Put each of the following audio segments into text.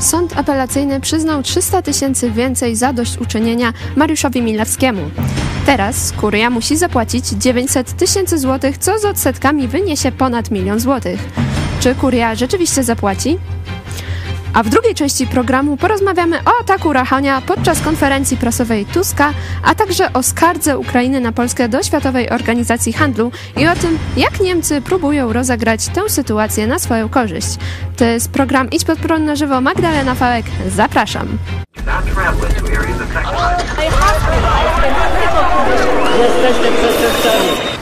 Sąd apelacyjny przyznał 300 tysięcy więcej zadośćuczynienia Mariuszowi Milewskiemu. Teraz Kuria musi zapłacić 900 tysięcy złotych, co z odsetkami wyniesie ponad milion złotych. Czy Kuria rzeczywiście zapłaci? A w drugiej części programu porozmawiamy o ataku Rachonia podczas konferencji prasowej Tuska, a także o skardze Ukrainy na Polskę do Światowej Organizacji Handlu i o tym, jak Niemcy próbują rozegrać tę sytuację na swoją korzyść. To jest program Idź pod prąd na żywo. Magdalena Fałek, zapraszam. Przestępcami.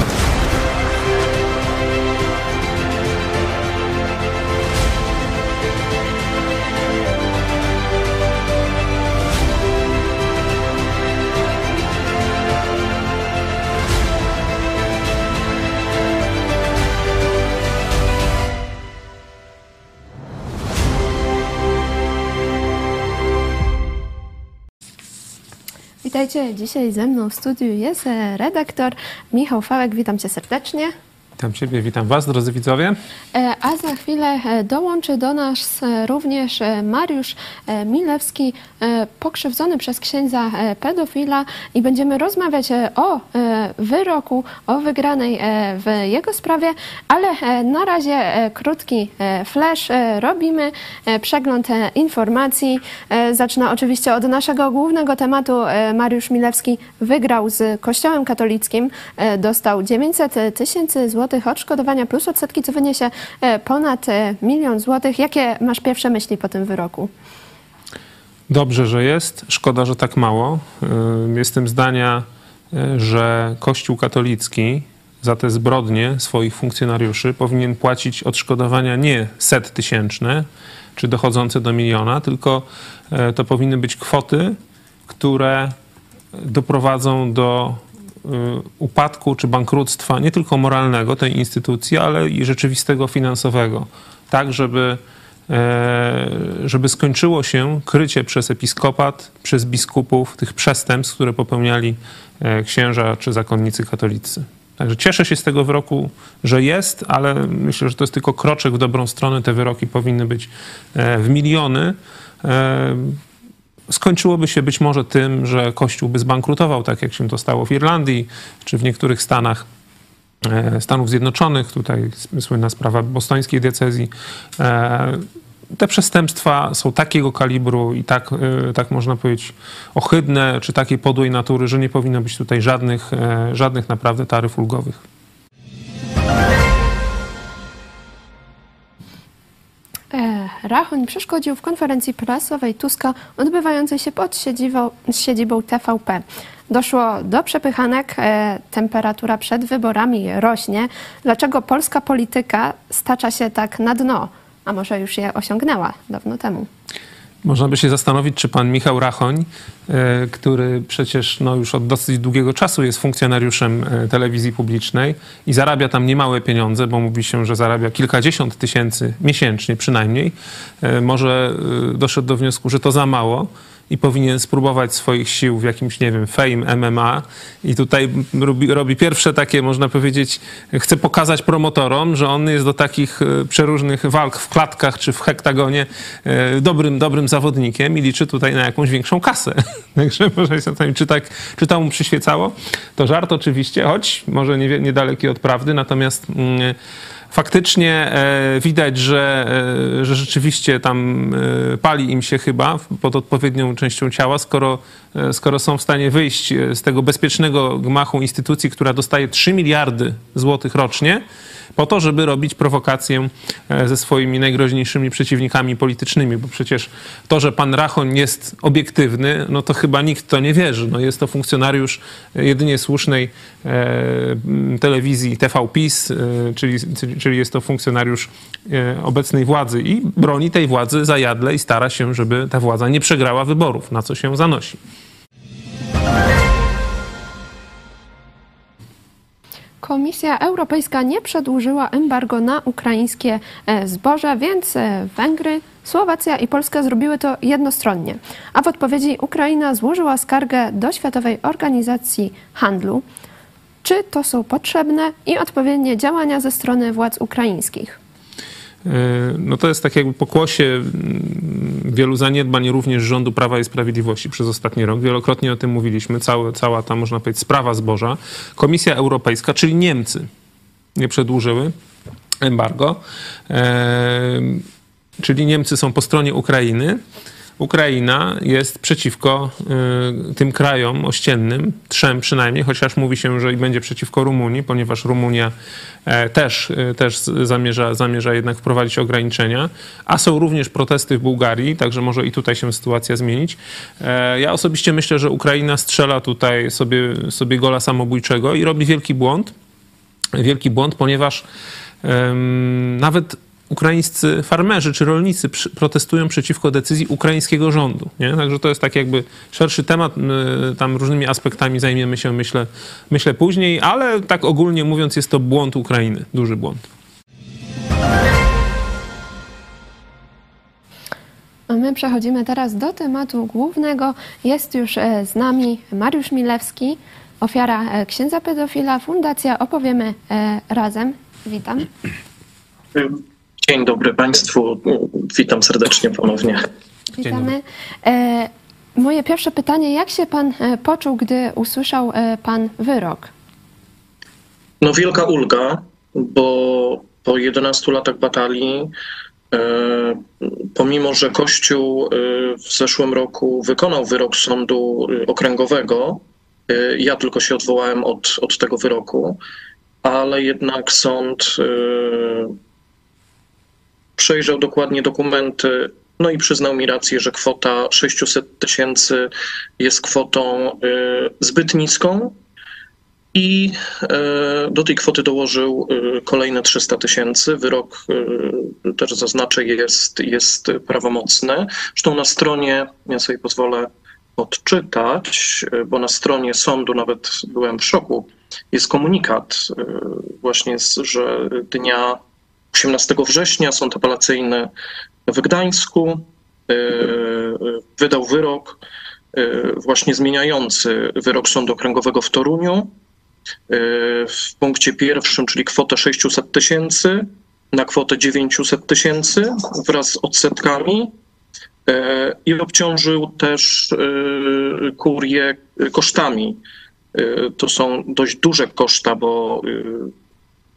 Witajcie, dzisiaj ze mną w studiu jest e, redaktor Michał Fałek, witam cię serdecznie. Witam Ciebie, witam Was, drodzy widzowie. E, a za chwilę e, dołączy do nas również Mariusz Milewski, pokrzywdzony przez księdza pedofila i będziemy rozmawiać o wyroku, o wygranej w jego sprawie, ale na razie krótki flash. Robimy przegląd informacji. Zacznę oczywiście od naszego głównego tematu. Mariusz Milewski wygrał z Kościołem katolickim, dostał 900 tysięcy złotych złotych odszkodowania plus odsetki, co wyniesie e, ponad e, milion złotych. Jakie masz pierwsze myśli po tym wyroku? Dobrze, że jest. Szkoda, że tak mało. E, jestem zdania, że Kościół katolicki za te zbrodnie swoich funkcjonariuszy powinien płacić odszkodowania nie set tysięczne czy dochodzące do miliona, tylko to powinny być kwoty, które doprowadzą do upadku czy bankructwa nie tylko moralnego tej instytucji, ale i rzeczywistego finansowego. Tak, żeby, e, żeby skończyło się krycie przez episkopat, przez biskupów tych przestępstw, które popełniali e, księża czy zakonnicy katolicy. Także cieszę się z tego wyroku, że jest, ale myślę, że to jest tylko kroczek w dobrą stronę. Te wyroki powinny być e, w miliony skończyłoby się być może tym, że Kościół by zbankrutował, tak jak się to stało w Irlandii czy w niektórych stanach. E, Stanów Zjednoczonych, tutaj słynna sprawa bostońskiej decyzji. E, te przestępstwa są takiego kalibru i tak, e, tak można powiedzieć ohydne, czy takiej podłej natury, że nie powinno być tutaj żadnych, żadnych naprawdę taryf ulgowych. E, Rachoń przeszkodził w konferencji prasowej Tuska odbywającej się pod siedzibą, siedzibą TVP. Doszło do przepychanek, e, temperatura przed wyborami rośnie. Dlaczego polska polityka stacza się tak na dno? A może już je osiągnęła dawno temu? Można by się zastanowić, czy pan Michał Rachoń, e, który przecież no, już od dosyć długiego czasu jest funkcjonariuszem e, telewizji publicznej i zarabia tam niemałe pieniądze, bo mówi się, że zarabia kilkadziesiąt tysięcy miesięcznie przynajmniej, e, może doszedł do wniosku, że to za mało i powinien spróbować swoich sił w jakimś, nie wiem, fame, MMA i tutaj robi, robi, pierwsze takie, można powiedzieć, chce pokazać promotorom, że on jest do takich e, przeróżnych walk w klatkach czy w hektagonie e, dobrym, dobrym zawodnikiem i liczy tutaj na jakąś większą kasę. Także może się czy, tak, czy to mu przyświecało. To żart oczywiście, choć może niedaleki od prawdy, natomiast... Faktycznie e, widać, że, e, że rzeczywiście tam e, pali im się chyba pod odpowiednią częścią ciała, skoro, skoro są w stanie wyjść z tego bezpiecznego gmachu instytucji, która dostaje 3 miliardy złotych rocznie po to, żeby robić prowokację e, ze swoimi najgroźniejszymi przeciwnikami politycznymi, bo przecież to, że pan Rachoń jest obiektywny, no to chyba nikt to nie wierzy. No jest to funkcjonariusz jedynie słusznej e, telewizji TV PiS, e, czyli, czyli jest to funkcjonariusz obecnej władzy i broni tej władzy zajadle i stara się, żeby ta władza nie przegrała wyborów, na co się zanosi. Komisja Europejska nie przedłużyła embargo na ukraińskie e, zboże, więc e, Węgry, Słowacja i Polska zrobiły to jednostronnie. A w odpowiedzi Ukraina złożyła skargę do Światowej Organizacji Handlu. Czy to są potrzebne i odpowiednie działania ze strony władz ukraińskich? No to jest tak jakby pokłosie wielu zaniedbań również rządu Prawa i Sprawiedliwości przez ostatni rok. Wielokrotnie o tym mówiliśmy. Cała ta, można powiedzieć, sprawa zboża. Komisja Europejska, czyli Niemcy, nie przedłużyły embargo. Czyli Niemcy są po stronie Ukrainy. Ukraina jest przeciwko y, tym krajom ościennym, trzem przynajmniej, chociaż mówi się, że i będzie przeciwko Rumunii, ponieważ Rumunia e, też, e, też zamierza, zamierza jednak wprowadzić ograniczenia, a są również protesty w Bułgarii, także może i tutaj się sytuacja zmienić. E, ja osobiście myślę, że Ukraina strzela tutaj sobie, sobie gola samobójczego i robi wielki błąd, wielki błąd, ponieważ nawet ukraińscy farmerzy czy rolnicy protestują przeciwko decyzji ukraińskiego rządu. Nie? Także to jest tak jakby szerszy temat. My tam różnymi aspektami zajmiemy się, myślę, myślę później, ale tak ogólnie mówiąc jest to błąd Ukrainy, duży błąd. A my przechodzimy teraz do tematu głównego. Jest już e, z nami Mariusz Milewski, ofiara e, księdza pedofila, Fundacja Opowiemy e, Razem. Witam. Dzień dobry Państwu. Witam serdecznie ponownie. Witamy. E, moje pierwsze pytanie, jak się Pan e, poczuł, gdy usłyszał e, Pan wyrok? No wielka ulga, bo po 11 latach batalii, pomimo że Kościół w zeszłym roku wykonał wyrok sądu okręgowego, ja tylko się odwołałem od, od tego wyroku, ale jednak sąd przejrzał dokładnie dokumenty, no i przyznał mi rację, że kwota 600 tysięcy jest kwotą y, zbyt niską. I y, do tej kwoty dołożył y, kolejne 300 tysięcy. Wyrok, też zaznaczę, jest, jest prawomocny. Zresztą na stronie, ja sobie pozwolę odczytać, bo na stronie sądu nawet byłem w szoku, jest komunikat właśnie, że dnia 18 września Sąd Apelacyjny w Gdańsku e, wydał wyrok e, właśnie zmieniający wyrok Sądu Okręgowego w Toruniu e, w punkcie pierwszym, czyli kwotę 600 tysięcy na kwotę 900 tysięcy wraz z odsetkami i obciążył też kurię kosztami. To są dość duże koszta, bo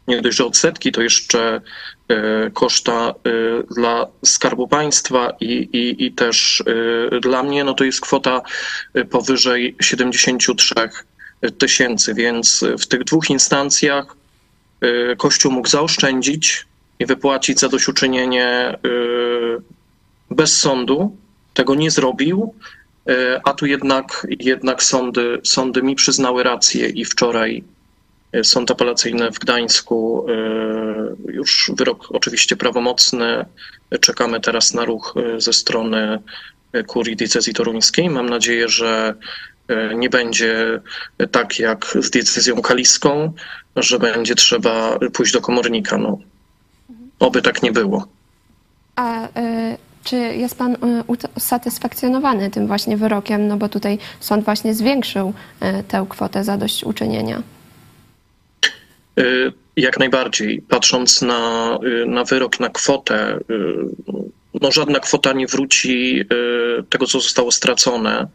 nie dość, że odsetki, to jeszcze e, koszta e, dla Skarbu Państwa i, i, i też e, dla mnie, no to jest kwota powyżej 73 tysięcy, więc w tych dwóch instancjach Kościół mógł zaoszczędzić i wypłacić zadośćuczynienie bez sądu. Tego nie zrobił, a tu jednak, jednak sądy, sądy mi przyznały rację i wczoraj Sąd apelacyjny w Gdańsku, e, już wyrok oczywiście prawomocny. Czekamy teraz na ruch e, ze strony kurii diecezji toruńskiej. Mam nadzieję, że e, nie będzie tak jak z decyzją kaliską, że będzie trzeba pójść do komornika. No, oby tak nie było. A czy jest Pan usatysfakcjonowany tym właśnie wyrokiem? No bo tutaj sąd właśnie zwiększył tę kwotę zadośćuczynienia. Y, jak najbardziej. Patrząc na, y, na wyrok, na kwotę, y, no żadna kwota nie wróci tego, co zostało stracone.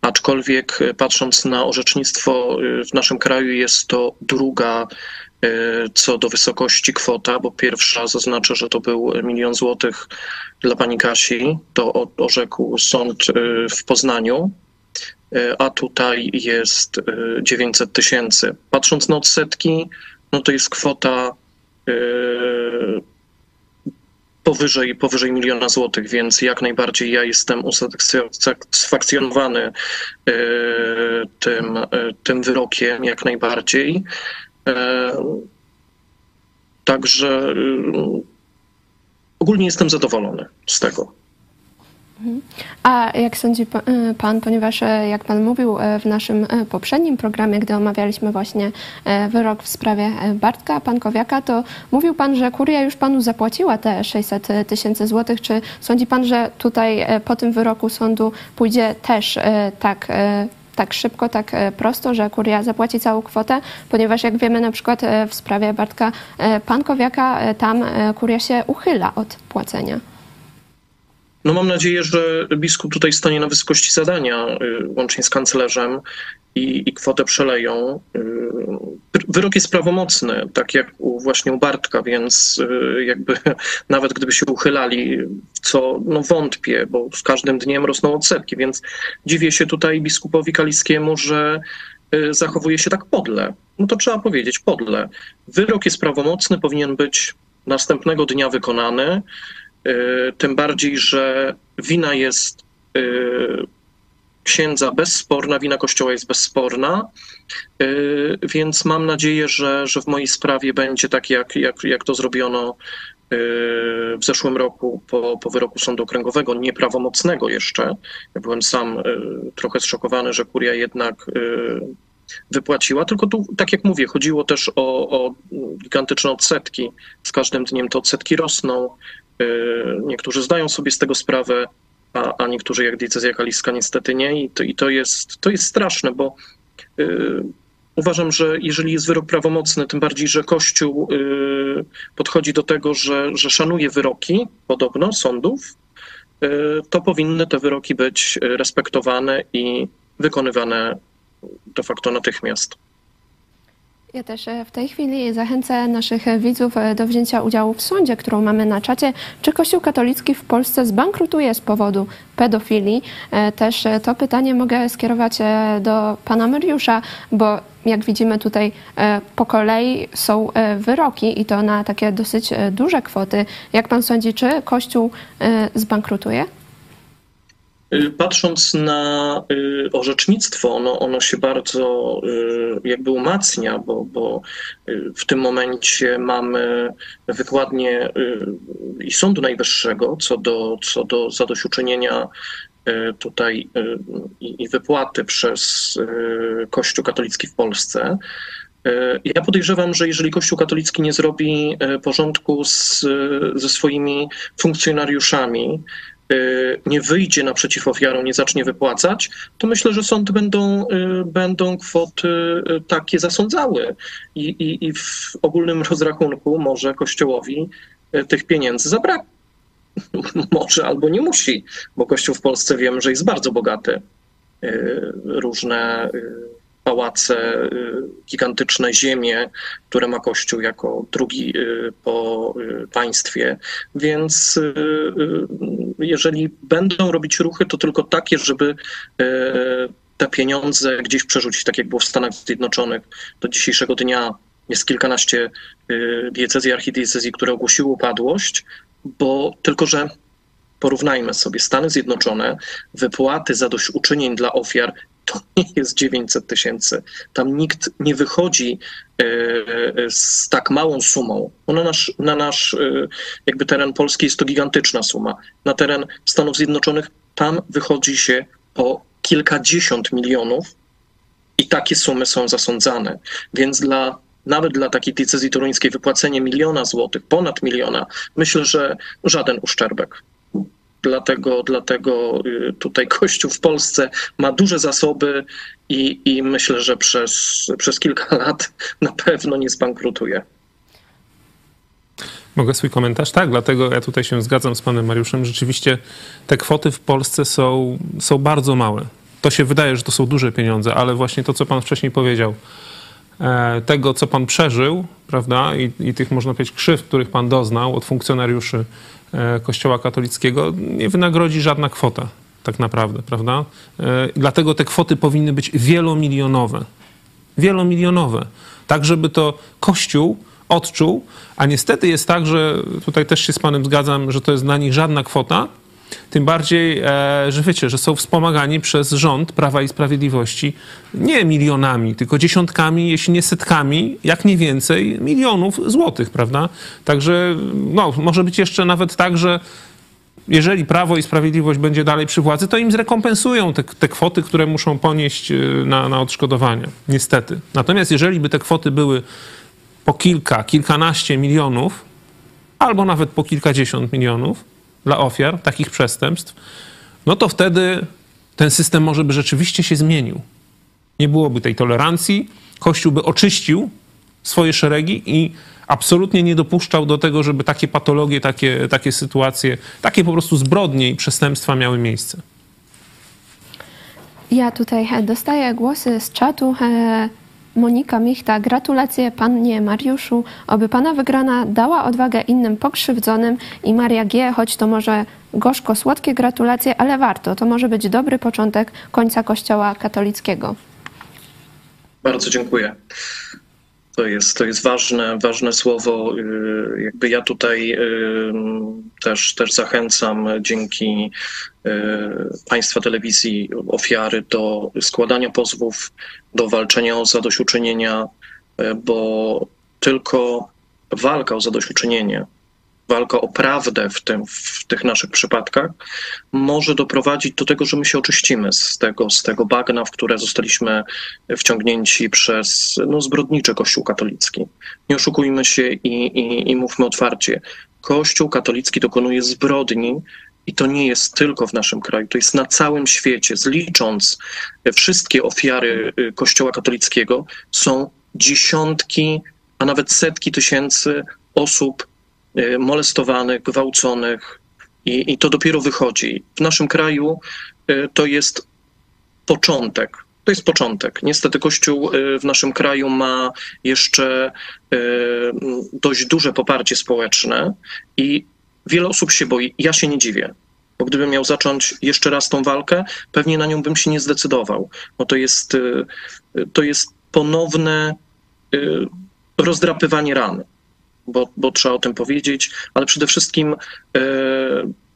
Aczkolwiek patrząc na orzecznictwo w naszym kraju, jest to druga co do wysokości kwota, bo pierwsza zaznaczę, że to był milion złotych dla pani Kasi, to orzekł sąd w Poznaniu, a tutaj jest 900 tysięcy. Patrząc na odsetki, no to jest kwota yy, powyżej, powyżej miliona złotych, więc jak najbardziej ja jestem usatysfakcjonowany yy, tym, yy, tym wyrokiem, jak najbardziej. Także ogólnie jestem zadowolony z tego. A jak sądzi y, Pan, ponieważ e, jak Pan mówił e, w naszym e, poprzednim programie, gdy omawialiśmy właśnie wyrok w sprawie Bartka Pankowiaka, to mówił Pan, że kuria już Panu zapłaciła te 600 tysięcy złotych. Czy sądzi Pan, że tutaj po tym wyroku sądu pójdzie też tak tak szybko, tak e, prosto, że kuria zapłaci całą kwotę, ponieważ jak wiemy na przykład e, w sprawie Bartka e, Pankowiaka, e, tam e, kuria się uchyla od płacenia. No mam nadzieję, że biskup tutaj stanie na wysokości zadania, y, łącznie z kanclerzem i, i kwotę przeleją. Y, Wyrok jest prawomocny, tak jak u, właśnie u Bartka, więc y, jakby nawet gdyby się uchylali, co no wątpię, bo z każdym dniem rosną odsetki, więc dziwię się tutaj biskupowi Kaliskiemu, że zachowuje się tak podle. No to trzeba powiedzieć, podle. Wyrok jest prawomocny, powinien być następnego dnia wykonany. Y, Tym bardziej, że wina jest y, księdza bezsporna, wina kościoła jest bezsporna, y, więc mam nadzieję, że, że w mojej sprawie będzie tak, jak, jak, jak to zrobiono w zeszłym roku po, po wyroku Sądu Okręgowego, nieprawomocnego jeszcze. Ja byłem sam trochę zszokowany, że kuria jednak wypłaciła, tylko tu, tak jak mówię, chodziło też o, o gigantyczne odsetki. Z każdym dniem te odsetki rosną. Y, Niektórzy zdają sobie z tego sprawę, a, a niektórzy jak diecezja kaliska niestety nie i to, i to, jest, to jest straszne, bo y, uważam, że jeżeli jest wyrok prawomocny, tym bardziej, że Kościół y, podchodzi do tego, że, że szanuje wyroki, podobno, sądów, to powinny te wyroki być respektowane i wykonywane de facto natychmiast. Ja też e, w tej chwili zachęcę naszych e, widzów e, do wzięcia udziału w sądzie, którą mamy na czacie. Czy Kościół katolicki w Polsce zbankrutuje z powodu pedofilii? Też to pytanie mogę skierować do pana Mariusza, bo jak widzimy tutaj po kolei są wyroki i to na takie dosyć duże kwoty. Jak pan sądzi, czy Kościół zbankrutuje? Y, Patrząc na y, orzecznictwo, ono, ono się bardzo y, jakby umacnia, bo, bo w tym momencie mamy wykładnię y, i Sądu Najwyższego co do, co do zadośćuczynienia tutaj i wypłaty przez Kościół katolicki w Polsce. Ja podejrzewam, że jeżeli Kościół katolicki nie zrobi porządku z, ze swoimi funkcjonariuszami, nie wyjdzie naprzeciw ofiarom, nie zacznie wypłacać, to myślę, że sądy będą, y, będą kwoty y, takie zasądzały i, i, i w ogólnym rozrachunku może Kościołowi tych pieniędzy zabraknie. Może albo nie musi, bo Kościół w Polsce wiem, że jest bardzo bogaty. Różne pałace, gigantyczne ziemie, które ma Kościół jako drugi po państwie. Więc jeżeli będą robić ruchy, to tylko takie, żeby y, te pieniądze gdzieś przerzucić, tak jak było w Stanach Zjednoczonych. Do dzisiejszego dnia jest kilkanaście y, diecezji, archidiecezji, które ogłosiły upadłość, bo tylko, że porównajmy sobie Stany Zjednoczone, wypłaty zadośćuczynień dla ofiar to nie jest 900 tysięcy. Tam nikt nie wychodzi e, e, z tak małą sumą. No na nasz, na nasz e, jakby teren Polski jest to gigantyczna suma. Na teren Stanów Zjednoczonych tam wychodzi się po kilkadziesiąt milionów i takie sumy są zasądzane. Więc dla nawet dla takiej decyzji toruńskiej wypłacenie miliona złotych, ponad miliona, myślę, że żaden uszczerbek. Dlatego, dlatego y, tutaj Kościół w Polsce ma duże zasoby i, i myślę, że przez, przez kilka lat na pewno nie zbankrutuje. Mogę swój komentarz? Tak, dlatego ja tutaj się zgadzam z panem Mariuszem. Rzeczywiście te kwoty w Polsce są, są bardzo małe. To się wydaje, że to są duże pieniądze, ale właśnie to, co pan wcześniej powiedział, tego, co pan przeżył, prawda, i, i tych, można powiedzieć, krzywd, których pan doznał od funkcjonariuszy e, Kościoła katolickiego, nie wynagrodzi żadna kwota, tak naprawdę, prawda? E, Dlatego te kwoty powinny być wielomilionowe. Wielomilionowe. Tak, żeby to Kościół odczuł, a niestety jest tak, że tutaj też się z panem zgadzam, że to jest dla nich żadna kwota, tym bardziej, e, że wiecie, że są wspomagani przez rząd Prawa i Sprawiedliwości nie milionami, tylko dziesiątkami, jeśli nie setkami, jak nie więcej, milionów złotych, prawda? Także no, może być jeszcze nawet tak, że jeżeli Prawo i Sprawiedliwość będzie dalej przy władzy, to im zrekompensują te, te kwoty, które muszą ponieść e, na, na odszkodowania. Niestety. Natomiast jeżeli by te kwoty były po kilka, kilkanaście milionów, albo nawet po kilkadziesiąt milionów dla ofiar takich przestępstw, no to wtedy ten system może by rzeczywiście się zmienił. nie byłoby tej tolerancji, Kościół by oczyścił swoje szeregi i absolutnie nie dopuszczał do tego, żeby takie patologie, takie, takie sytuacje, takie po prostu zbrodnie i przestępstwa miały miejsce. Ja tutaj e, dostaję głosy z czatu. Monika Michta, gratulacje panie Mariuszu, oby pana wygrana dała odwagę innym pokrzywdzonym i Maria G., choć to może gorzko-słodkie gratulacje, ale warto. To może być dobry początek końca Kościoła katolickiego. Bardzo dziękuję. To jest, to jest ważne, ważne słowo. Y, jakby ja tutaj y, też, też zachęcam dzięki y, Państwa telewizji ofiary do składania pozwów, do walczenia o zadośćuczynienia, bo tylko walka o zadośćuczynienie walka o prawdę w, tym, w tych naszych przypadkach może doprowadzić do tego, że my się oczyścimy z tego, z tego bagna, w które zostaliśmy wciągnięci przez no, zbrodniczy Kościół katolicki. Nie oszukujmy się i, i, i mówmy otwarcie. Kościół katolicki dokonuje zbrodni i to nie jest tylko w naszym kraju, to jest na całym świecie. Zlicząc wszystkie ofiary y, Kościoła katolickiego, są dziesiątki, a nawet setki tysięcy osób molestowanych, gwałconych i, i to dopiero wychodzi. W naszym kraju y, to jest początek. To jest początek. Niestety Kościół y, w naszym kraju ma jeszcze dość duże poparcie społeczne i wiele osób się boi. Ja się nie dziwię, bo gdybym miał zacząć jeszcze raz tą walkę, pewnie na nią bym się nie zdecydował, bo to jest, to jest ponowne rozdrapywanie rany bo, bo trzeba o tym powiedzieć, ale przede wszystkim, e,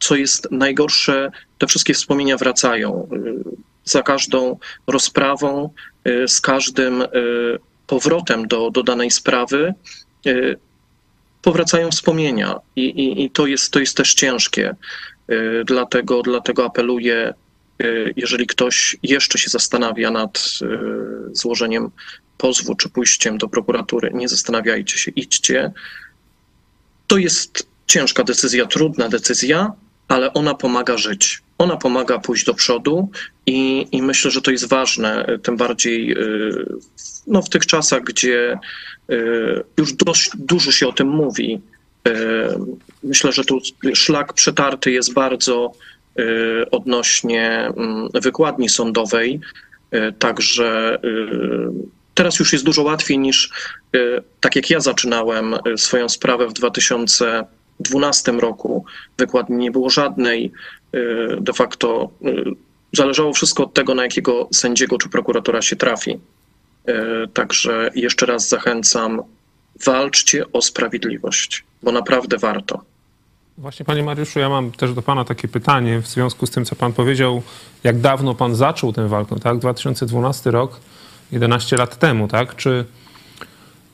co jest najgorsze, te wszystkie wspomnienia wracają. E, za każdą rozprawą, e, z każdym powrotem do, do danej sprawy powracają wspomnienia i, i, i to, jest, to jest też ciężkie. Dlatego, dlatego apeluję, jeżeli ktoś jeszcze się zastanawia nad złożeniem pozwu czy pójściem do prokuratury, nie zastanawiajcie się, idźcie. To jest ciężka decyzja, trudna decyzja, ale ona pomaga żyć. Ona pomaga pójść do przodu i, i myślę, że to jest ważne, tym bardziej y, no, w tych czasach, gdzie y, już dość dużo się o tym mówi. Y, myślę, że tu szlak przetarty jest bardzo odnośnie mm, wykładni sądowej, także Teraz już jest dużo łatwiej niż e, tak jak ja zaczynałem e, swoją sprawę w 2012 roku. Wykładni nie było żadnej. E, de facto zależało wszystko od tego, na jakiego sędziego czy prokuratora się trafi. Także jeszcze raz zachęcam, walczcie o sprawiedliwość, bo naprawdę warto. Właśnie, panie Mariuszu, ja mam też do pana takie pytanie w związku z tym, co pan powiedział. Jak dawno pan zaczął tę walkę, tak? 2012 rok 11 lat temu, tak? Czy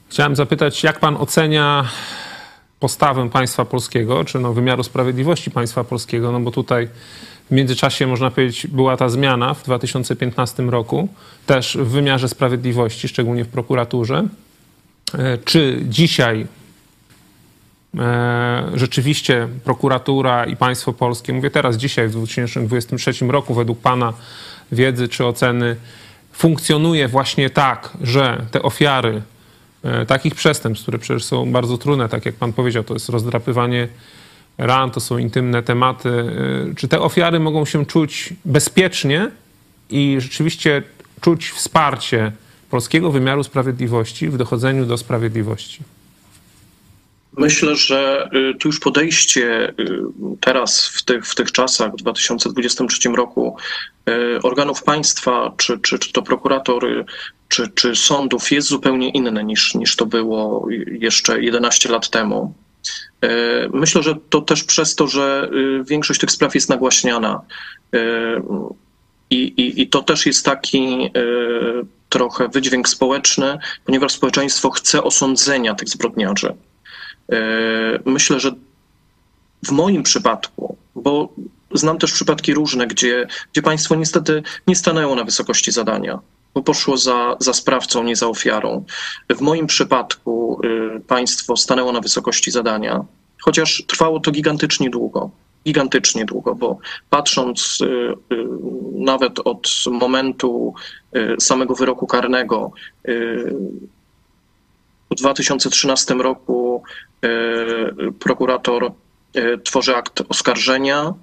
chciałem zapytać, jak pan ocenia postawę państwa polskiego, czy no wymiaru sprawiedliwości państwa polskiego, no bo tutaj w międzyczasie, można powiedzieć, była ta zmiana w 2015 roku, też w wymiarze sprawiedliwości, szczególnie w prokuraturze. E, czy dzisiaj e, rzeczywiście prokuratura i państwo polskie, mówię teraz, dzisiaj w 2023 roku, według pana wiedzy czy oceny, funkcjonuje właśnie tak, że te ofiary e, takich przestępstw, które przecież są bardzo trudne, tak jak pan powiedział, to jest rozdrapywanie ran, to są intymne tematy, e, czy te ofiary mogą się czuć bezpiecznie i rzeczywiście czuć wsparcie polskiego wymiaru sprawiedliwości w dochodzeniu do sprawiedliwości? Myślę, że y, tu już podejście y, teraz, w tych, w tych czasach, w 2023 roku, y, organów państwa, czy, czy, czy to prokuratory, czy, czy sądów jest zupełnie inne niż, niż to było jeszcze 11 lat temu. Myślę, że to też przez to, że większość tych spraw jest nagłaśniana. I, i, i to też jest taki trochę wydźwięk społeczny, ponieważ społeczeństwo chce osądzenia tych zbrodniarzy. E, myślę, że w moim przypadku, bo znam też przypadki różne, gdzie, gdzie państwo niestety nie stanęło na wysokości zadania, bo poszło za, za sprawcą, nie za ofiarą. W moim przypadku y, państwo stanęło na wysokości zadania, chociaż trwało to gigantycznie długo. gigantycznie długo, bo patrząc nawet od momentu samego wyroku karnego, w 2013 roku prokurator tworzy akt oskarżenia,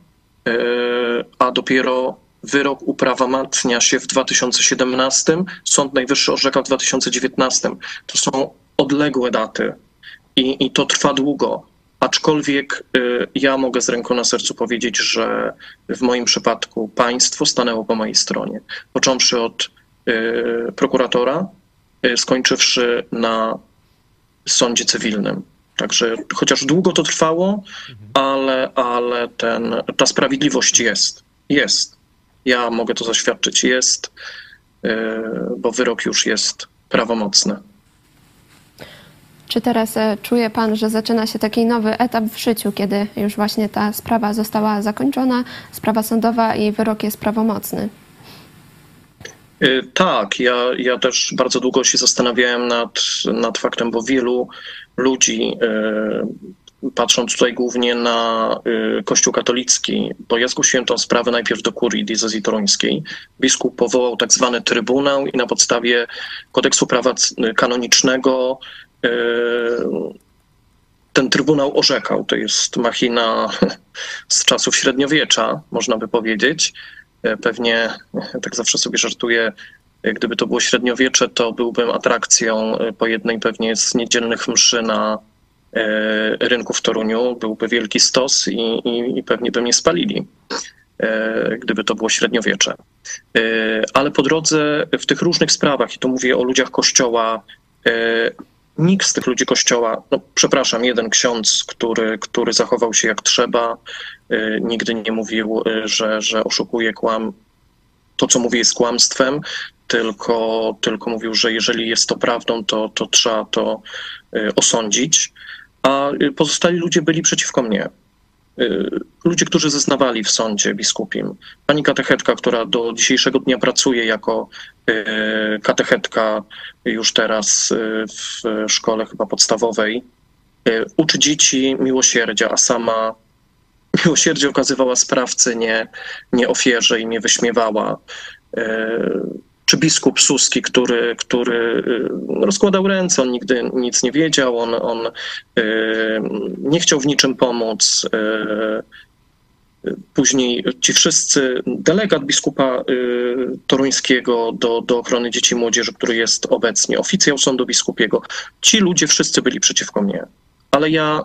a dopiero wyrok uprawomacnia się w 2017, Sąd Najwyższy orzeka w 2019. To są odległe daty i, i to trwa długo. Aczkolwiek y, ja mogę z ręką na sercu powiedzieć, że w moim przypadku państwo stanęło po mojej stronie. Począwszy od y, prokuratora, y, skończywszy na sądzie cywilnym. Także chociaż długo to trwało, ale, ale ten, ta sprawiedliwość jest. Jest. Ja mogę to zaświadczyć. Jest, bo wyrok już jest prawomocny. Czy teraz e, czuje Pan, że zaczyna się taki nowy etap w życiu, kiedy już właśnie ta sprawa została zakończona, sprawa sądowa i wyrok jest prawomocny? E, tak, ja, ja też bardzo długo się zastanawiałem nad, nad faktem, bo wielu ludzi, e, patrząc tutaj głównie na Kościół katolicki, bo ja zgłosiłem tę sprawę najpierw do kurii diecezji toruńskiej. Biskup powołał tak zwany trybunał i na podstawie kodeksu prawa kanonicznego E, ten trybunał orzekał. To jest machina z czasów średniowiecza, można by powiedzieć. E, pewnie, tak zawsze sobie żartuję, gdyby to było średniowiecze, to byłbym atrakcją e, po jednej pewnie z niedzielnych mszy na rynku w Toruniu. Byłby wielki stos i, i, i pewnie by mnie spalili, gdyby to było średniowiecze. Ale po drodze w tych różnych sprawach, i tu mówię o ludziach kościoła, nikt z tych ludzi kościoła, no przepraszam, jeden ksiądz, który, który zachował się jak trzeba, y, nigdy nie mówił, y, że, że oszukuje kłam. To, co mówi, jest kłamstwem, tylko, tylko mówił, że jeżeli jest to prawdą, to, to trzeba to y, osądzić. A pozostali ludzie byli przeciwko mnie. Y, ludzie, którzy zeznawali w sądzie biskupim. Pani katechetka, która do dzisiejszego dnia pracuje jako y, katechetka już teraz y, w szkole chyba podstawowej, uczy dzieci miłosierdzia, a sama miłosierdzie okazywała sprawcy, nie, nie ofierze i nie wyśmiewała czy biskup Suski, który, który y, rozkładał ręce, on nigdy nic nie wiedział, on, on y, nie chciał w niczym pomóc. Y, później ci wszyscy, delegat biskupa toruńskiego do, do ochrony dzieci i młodzieży, który jest obecnie, oficjał sądu biskupiego, ci ludzie wszyscy byli przeciwko mnie. Ale ja,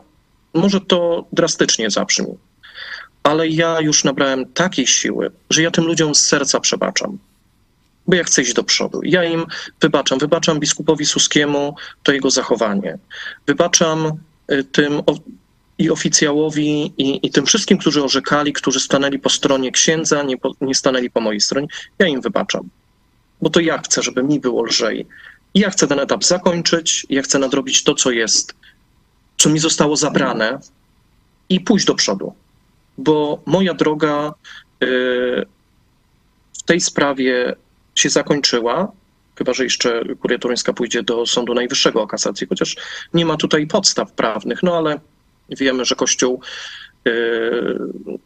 może to drastycznie zabrzmi, ale ja już nabrałem takiej siły, że ja tym ludziom z serca przebaczam bo ja chcę iść do przodu. Ja im wybaczam. Wybaczam biskupowi Suskiemu to jego zachowanie. Wybaczam y, tym i oficjałowi, i, i tym wszystkim, którzy orzekali, którzy stanęli po stronie księdza, nie, po, nie stanęli po mojej stronie. Ja im wybaczam. Bo to ja chcę, żeby mi było lżej. I ja chcę ten etap zakończyć, ja chcę nadrobić to, co jest, co mi zostało zabrane i pójść do przodu. Bo moja droga y, w tej sprawie się zakończyła, chyba że jeszcze Kuria Toruńska pójdzie do Sądu Najwyższego o kasację, chociaż nie ma tutaj podstaw prawnych, no ale wiemy, że Kościół y,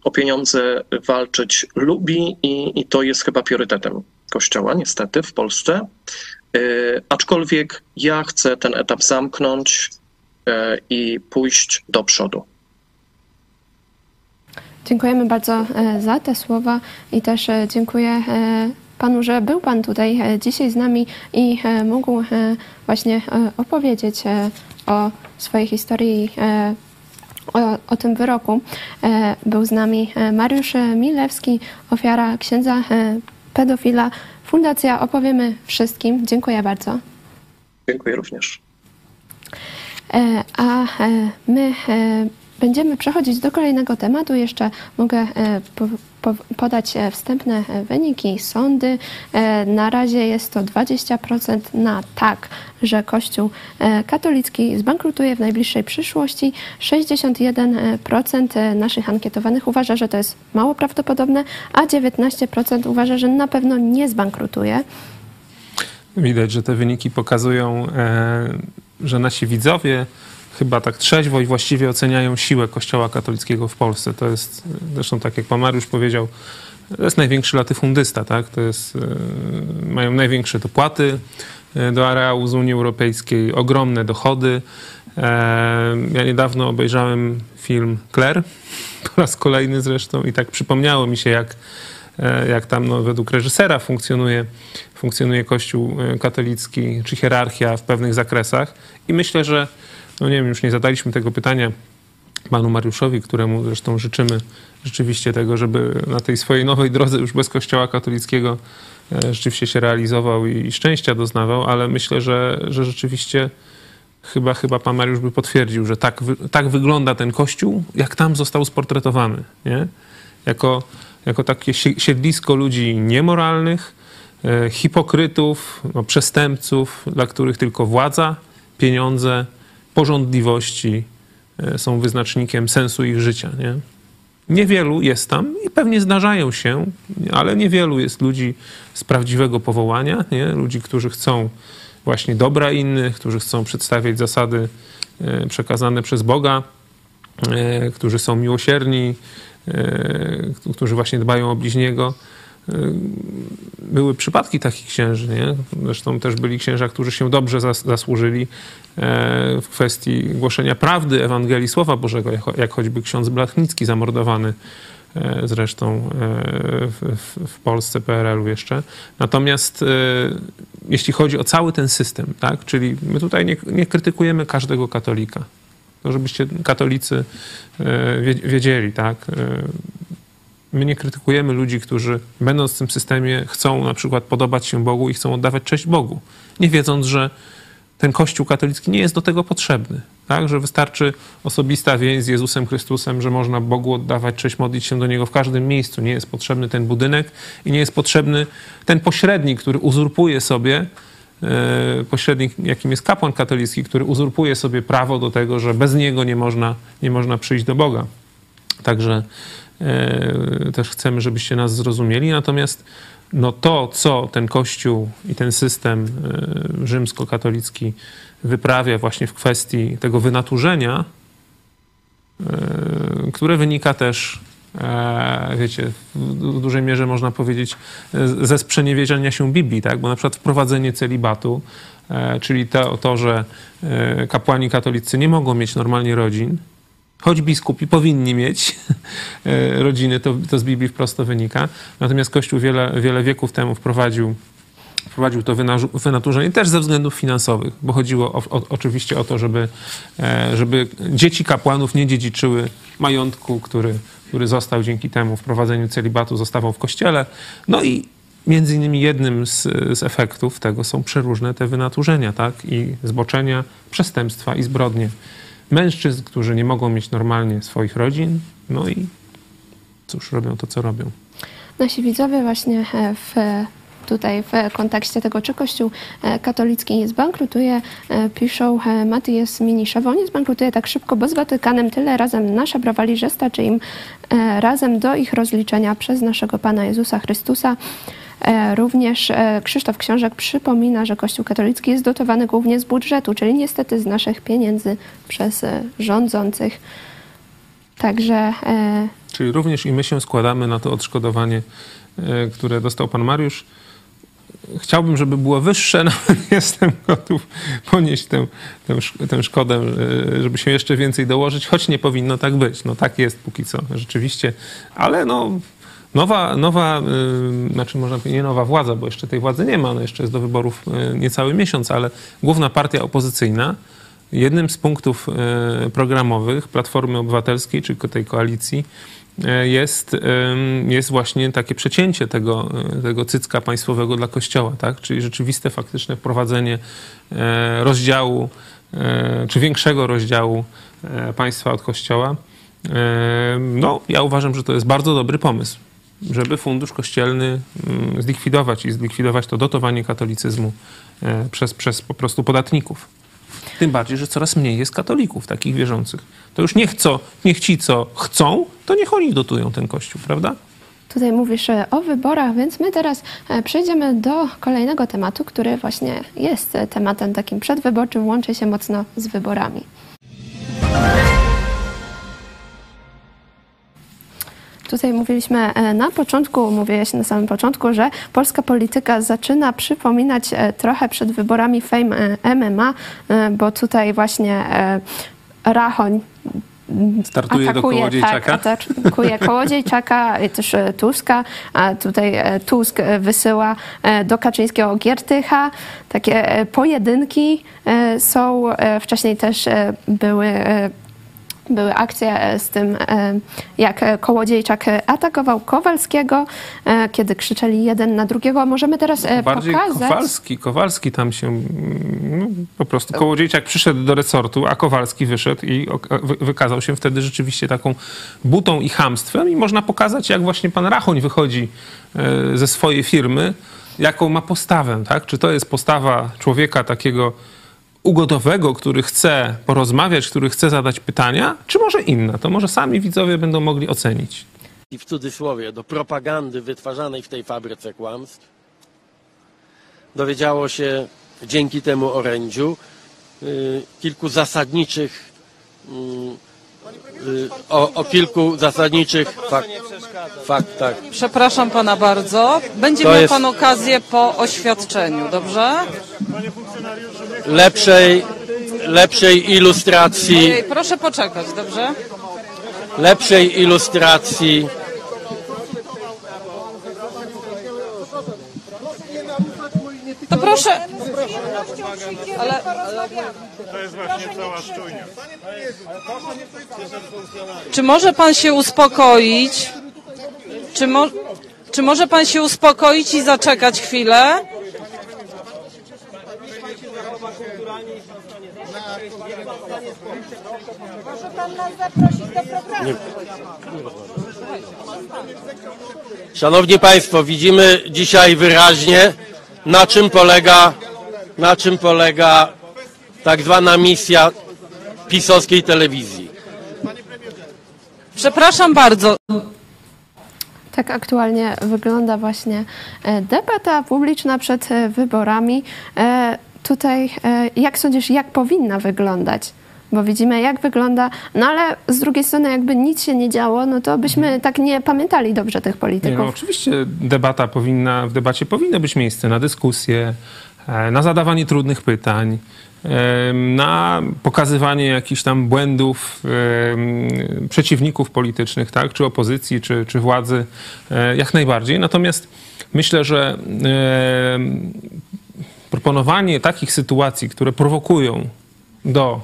o pieniądze walczyć lubi i, i to jest chyba priorytetem Kościoła, niestety, w Polsce. Y, aczkolwiek ja chcę ten etap zamknąć y, i pójść do przodu. Dziękujemy bardzo e, za te słowa i też e, dziękuję e, Panu, że był Pan tutaj e, dzisiaj z nami i e, mógł e, właśnie opowiedzieć o swojej historii, o, o tym wyroku. Był z nami Mariusz Milewski, ofiara księdza pedofila. Fundacja Opowiemy Wszystkim. Dziękuję bardzo. Dziękuję również. A my będziemy przechodzić do kolejnego tematu. Jeszcze mogę podać e, wstępne e, wyniki. Sądy e, na razie jest to 20% na tak, że Kościół katolicki zbankrutuje w najbliższej przyszłości. 61% naszych ankietowanych uważa, że to jest mało prawdopodobne, a 19% uważa, że na pewno nie zbankrutuje. Widać, że te wyniki pokazują, że nasi widzowie chyba tak trzeźwo i właściwie oceniają siłę Kościoła katolickiego w Polsce. To jest, zresztą tak jak pan Mariusz powiedział, to jest największy latyfundysta, tak? To jest, e, mają największe dopłaty e, do areału z Unii Europejskiej, ogromne dochody. E, ja niedawno obejrzałem film Claire, po raz kolejny zresztą i tak przypomniało mi się, jak, jak tam no, według reżysera funkcjonuje, funkcjonuje Kościół katolicki, czy hierarchia w pewnych zakresach. I myślę, że, no nie wiem, już nie zadaliśmy tego pytania panu Mariuszowi, któremu zresztą życzymy rzeczywiście tego, żeby na tej swojej nowej drodze już bez kościoła katolickiego e, rzeczywiście się realizował i szczęścia doznawał, ale myślę, że, że rzeczywiście chyba, chyba pan Mariusz by potwierdził, że tak, tak wygląda ten kościół, jak tam został sportretowany. Nie? Jako, jako takie siedlisko ludzi niemoralnych, e, hipokrytów, no, przestępców, dla których tylko władza, pieniądze, porządliwości e, są wyznacznikiem sensu ich życia. Nie? Niewielu jest tam i pewnie zdarzają się, ale niewielu jest ludzi z prawdziwego powołania, nie? ludzi, którzy chcą właśnie dobra innych, którzy chcą przedstawiać zasady e, przekazane przez Boga, e, którzy są miłosierni, którzy właśnie dbają o bliźniego. Były przypadki takich księży, nie? Zresztą też byli księża, którzy się dobrze zasłużyli w kwestii głoszenia prawdy Ewangelii Słowa Bożego, jak choćby ksiądz Blachnicki zamordowany zresztą w, w Polsce PRL-u jeszcze. Natomiast jeśli chodzi o cały ten system, tak, czyli my tutaj nie, nie krytykujemy każdego katolika, to żebyście katolicy wiedzieli, tak, My nie krytykujemy ludzi, którzy będąc w tym systemie chcą na przykład podobać się Bogu i chcą oddawać cześć Bogu, nie wiedząc, że ten Kościół katolicki nie jest do tego potrzebny. Tak? Że wystarczy osobista więź z Jezusem Chrystusem, że można Bogu oddawać cześć, modlić się do Niego w każdym miejscu. Nie jest potrzebny ten budynek i nie jest potrzebny ten pośrednik, który uzurpuje sobie, e, pośrednik, jakim jest kapłan katolicki, który uzurpuje sobie prawo do tego, że bez niego nie można, nie można przyjść do Boga. Także też chcemy, żebyście nas zrozumieli. Natomiast no to, co ten Kościół i ten system e, rzymskokatolicki wyprawia właśnie w kwestii tego wynaturzenia, e, które wynika też, e, wiecie, w dużej mierze można powiedzieć, ze sprzeniewierzenia się Biblii, tak? Bo na przykład wprowadzenie celibatu, czyli to, to że kapłani katolicy nie mogą mieć normalnie rodzin, choć biskupi powinni mieć e, rodziny, to, to z Biblii wprost to wynika. Natomiast Kościół wiele, wiele wieków temu wprowadził wprowadził to wynaturzenie też ze względów finansowych, bo chodziło o, o, oczywiście o to, żeby, e, żeby dzieci kapłanów nie dziedziczyły majątku, który, który został dzięki temu wprowadzeniu celibatu, zostawał w kościele. No i między innymi jednym z, z efektów tego są przeróżne te wynaturzenia, tak? I zboczenia, przestępstwa i zbrodnie mężczyzn, którzy nie mogą mieć normalnie swoich rodzin, no i cóż, robią to, co robią. Nasi widzowie właśnie e, w tutaj w kontekście tego, czy Kościół e, katolicki nie zbankrutuje, e, piszą Matyjas Miniszewo, nie zbankrutuje tak szybko, bo z Watykanem tyle razem naszabrowali, że starczy im razem do ich rozliczenia przez naszego Pana Jezusa Chrystusa. E, również e, Krzysztof Książek przypomina, że Kościół katolicki jest dotowany głównie z budżetu, czyli niestety z naszych pieniędzy przez e, rządzących. Także. Czyli również i my się składamy na to odszkodowanie, które dostał pan Mariusz. Chciałbym, żeby było wyższe, no jestem gotów ponieść tę, tę, tę szkodę, żeby się jeszcze więcej dołożyć, choć nie powinno tak być. No tak jest póki co, rzeczywiście, ale no Nowa, nowa yy, znaczy można powiedzieć nie nowa władza, bo jeszcze tej władzy nie ma, no jeszcze jest do wyborów yy, niecały miesiąc, ale główna partia opozycyjna, jednym z punktów yy, programowych Platformy Obywatelskiej, czy tej koalicji, jest, jest właśnie takie przecięcie tego, tego cycka państwowego dla Kościoła, tak? czyli rzeczywiste, faktyczne wprowadzenie rozdziału, czy większego rozdziału państwa od Kościoła. No, ja uważam, że to jest bardzo dobry pomysł żeby fundusz kościelny mm, zlikwidować i zlikwidować to dotowanie katolicyzmu e, przez, przez po prostu podatników. Tym bardziej, że coraz mniej jest katolików, takich wierzących. To już niech, co, niech ci, co chcą, to niech oni dotują ten kościół, prawda? Tutaj mówisz e, o wyborach, więc my teraz e, przejdziemy do kolejnego tematu, który właśnie jest tematem takim przedwyborczym, łączy się mocno z wyborami. Tutaj mówiliśmy e, na początku, mówiłeś na samym początku, że polska polityka zaczyna przypominać e, trochę przed wyborami Fame e, MMA, bo tutaj właśnie Rachoń Startuje do atakuje, Kołodziejczaka. Tak, atakuje Kołodziejczaka, i też Tuska, a tutaj Tusk wysyła do Kaczyńskiego Giertycha. Takie pojedynki są, wcześniej też były były akcje e, z tym, e, jak e, Kołodziejczak atakował Kowalskiego, kiedy krzyczeli jeden na drugiego. Możemy teraz Bardziej pokazać... Kowalski, Kowalski tam się no, po prostu Kołodziejczak przyszedł do resortu, a Kowalski wyszedł i wykazał się wtedy rzeczywiście taką butą i chamstwem i można pokazać, jak właśnie pan Rachoń wychodzi ze swojej firmy, jaką ma postawę, tak? Czy to jest postawa człowieka takiego ugodowego, który chce porozmawiać, który chce zadać pytania, czy może inna? To może sami widzowie będą mogli ocenić. I w cudzysłowie do propagandy wytwarzanej w tej fabryce kłamstw dowiedziało się dzięki temu orędziu y, kilku zasadniczych y, o, o kilku zasadniczych fak, faktach. Przepraszam pana bardzo. Będzie To miał jest- pan okazję po oświadczeniu, dobrze? Lepszej, lepszej ilustracji, Ojej, proszę poczekać, dobrze? lepszej ilustracji To proszę. Ale, Czy może pan się uspokoić? Czy, mo... Czy może pan się uspokoić i zaczekać chwilę? Szanowni Państwo, widzimy dzisiaj wyraźnie, na czym polega, na czym polega tak zwana misja pisowskiej telewizji. Przepraszam bardzo. Tak aktualnie wygląda właśnie e, debata publiczna przed e, wyborami. E, Tutaj, jak sądzisz, jak powinna wyglądać? Bo widzimy, jak wygląda, no ale z drugiej strony, jakby nic się nie działo, no to byśmy tak nie pamiętali dobrze tych Nie, polityków. no, oczywiście debata powinna, w debacie powinno być miejsce na dyskusję, na zadawanie trudnych pytań, na pokazywanie jakichś tam błędów przeciwników politycznych, tak, czy opozycji, czy, czy władzy, e, jak najbardziej. Natomiast myślę, że proponowanie takich sytuacji, które prowokują do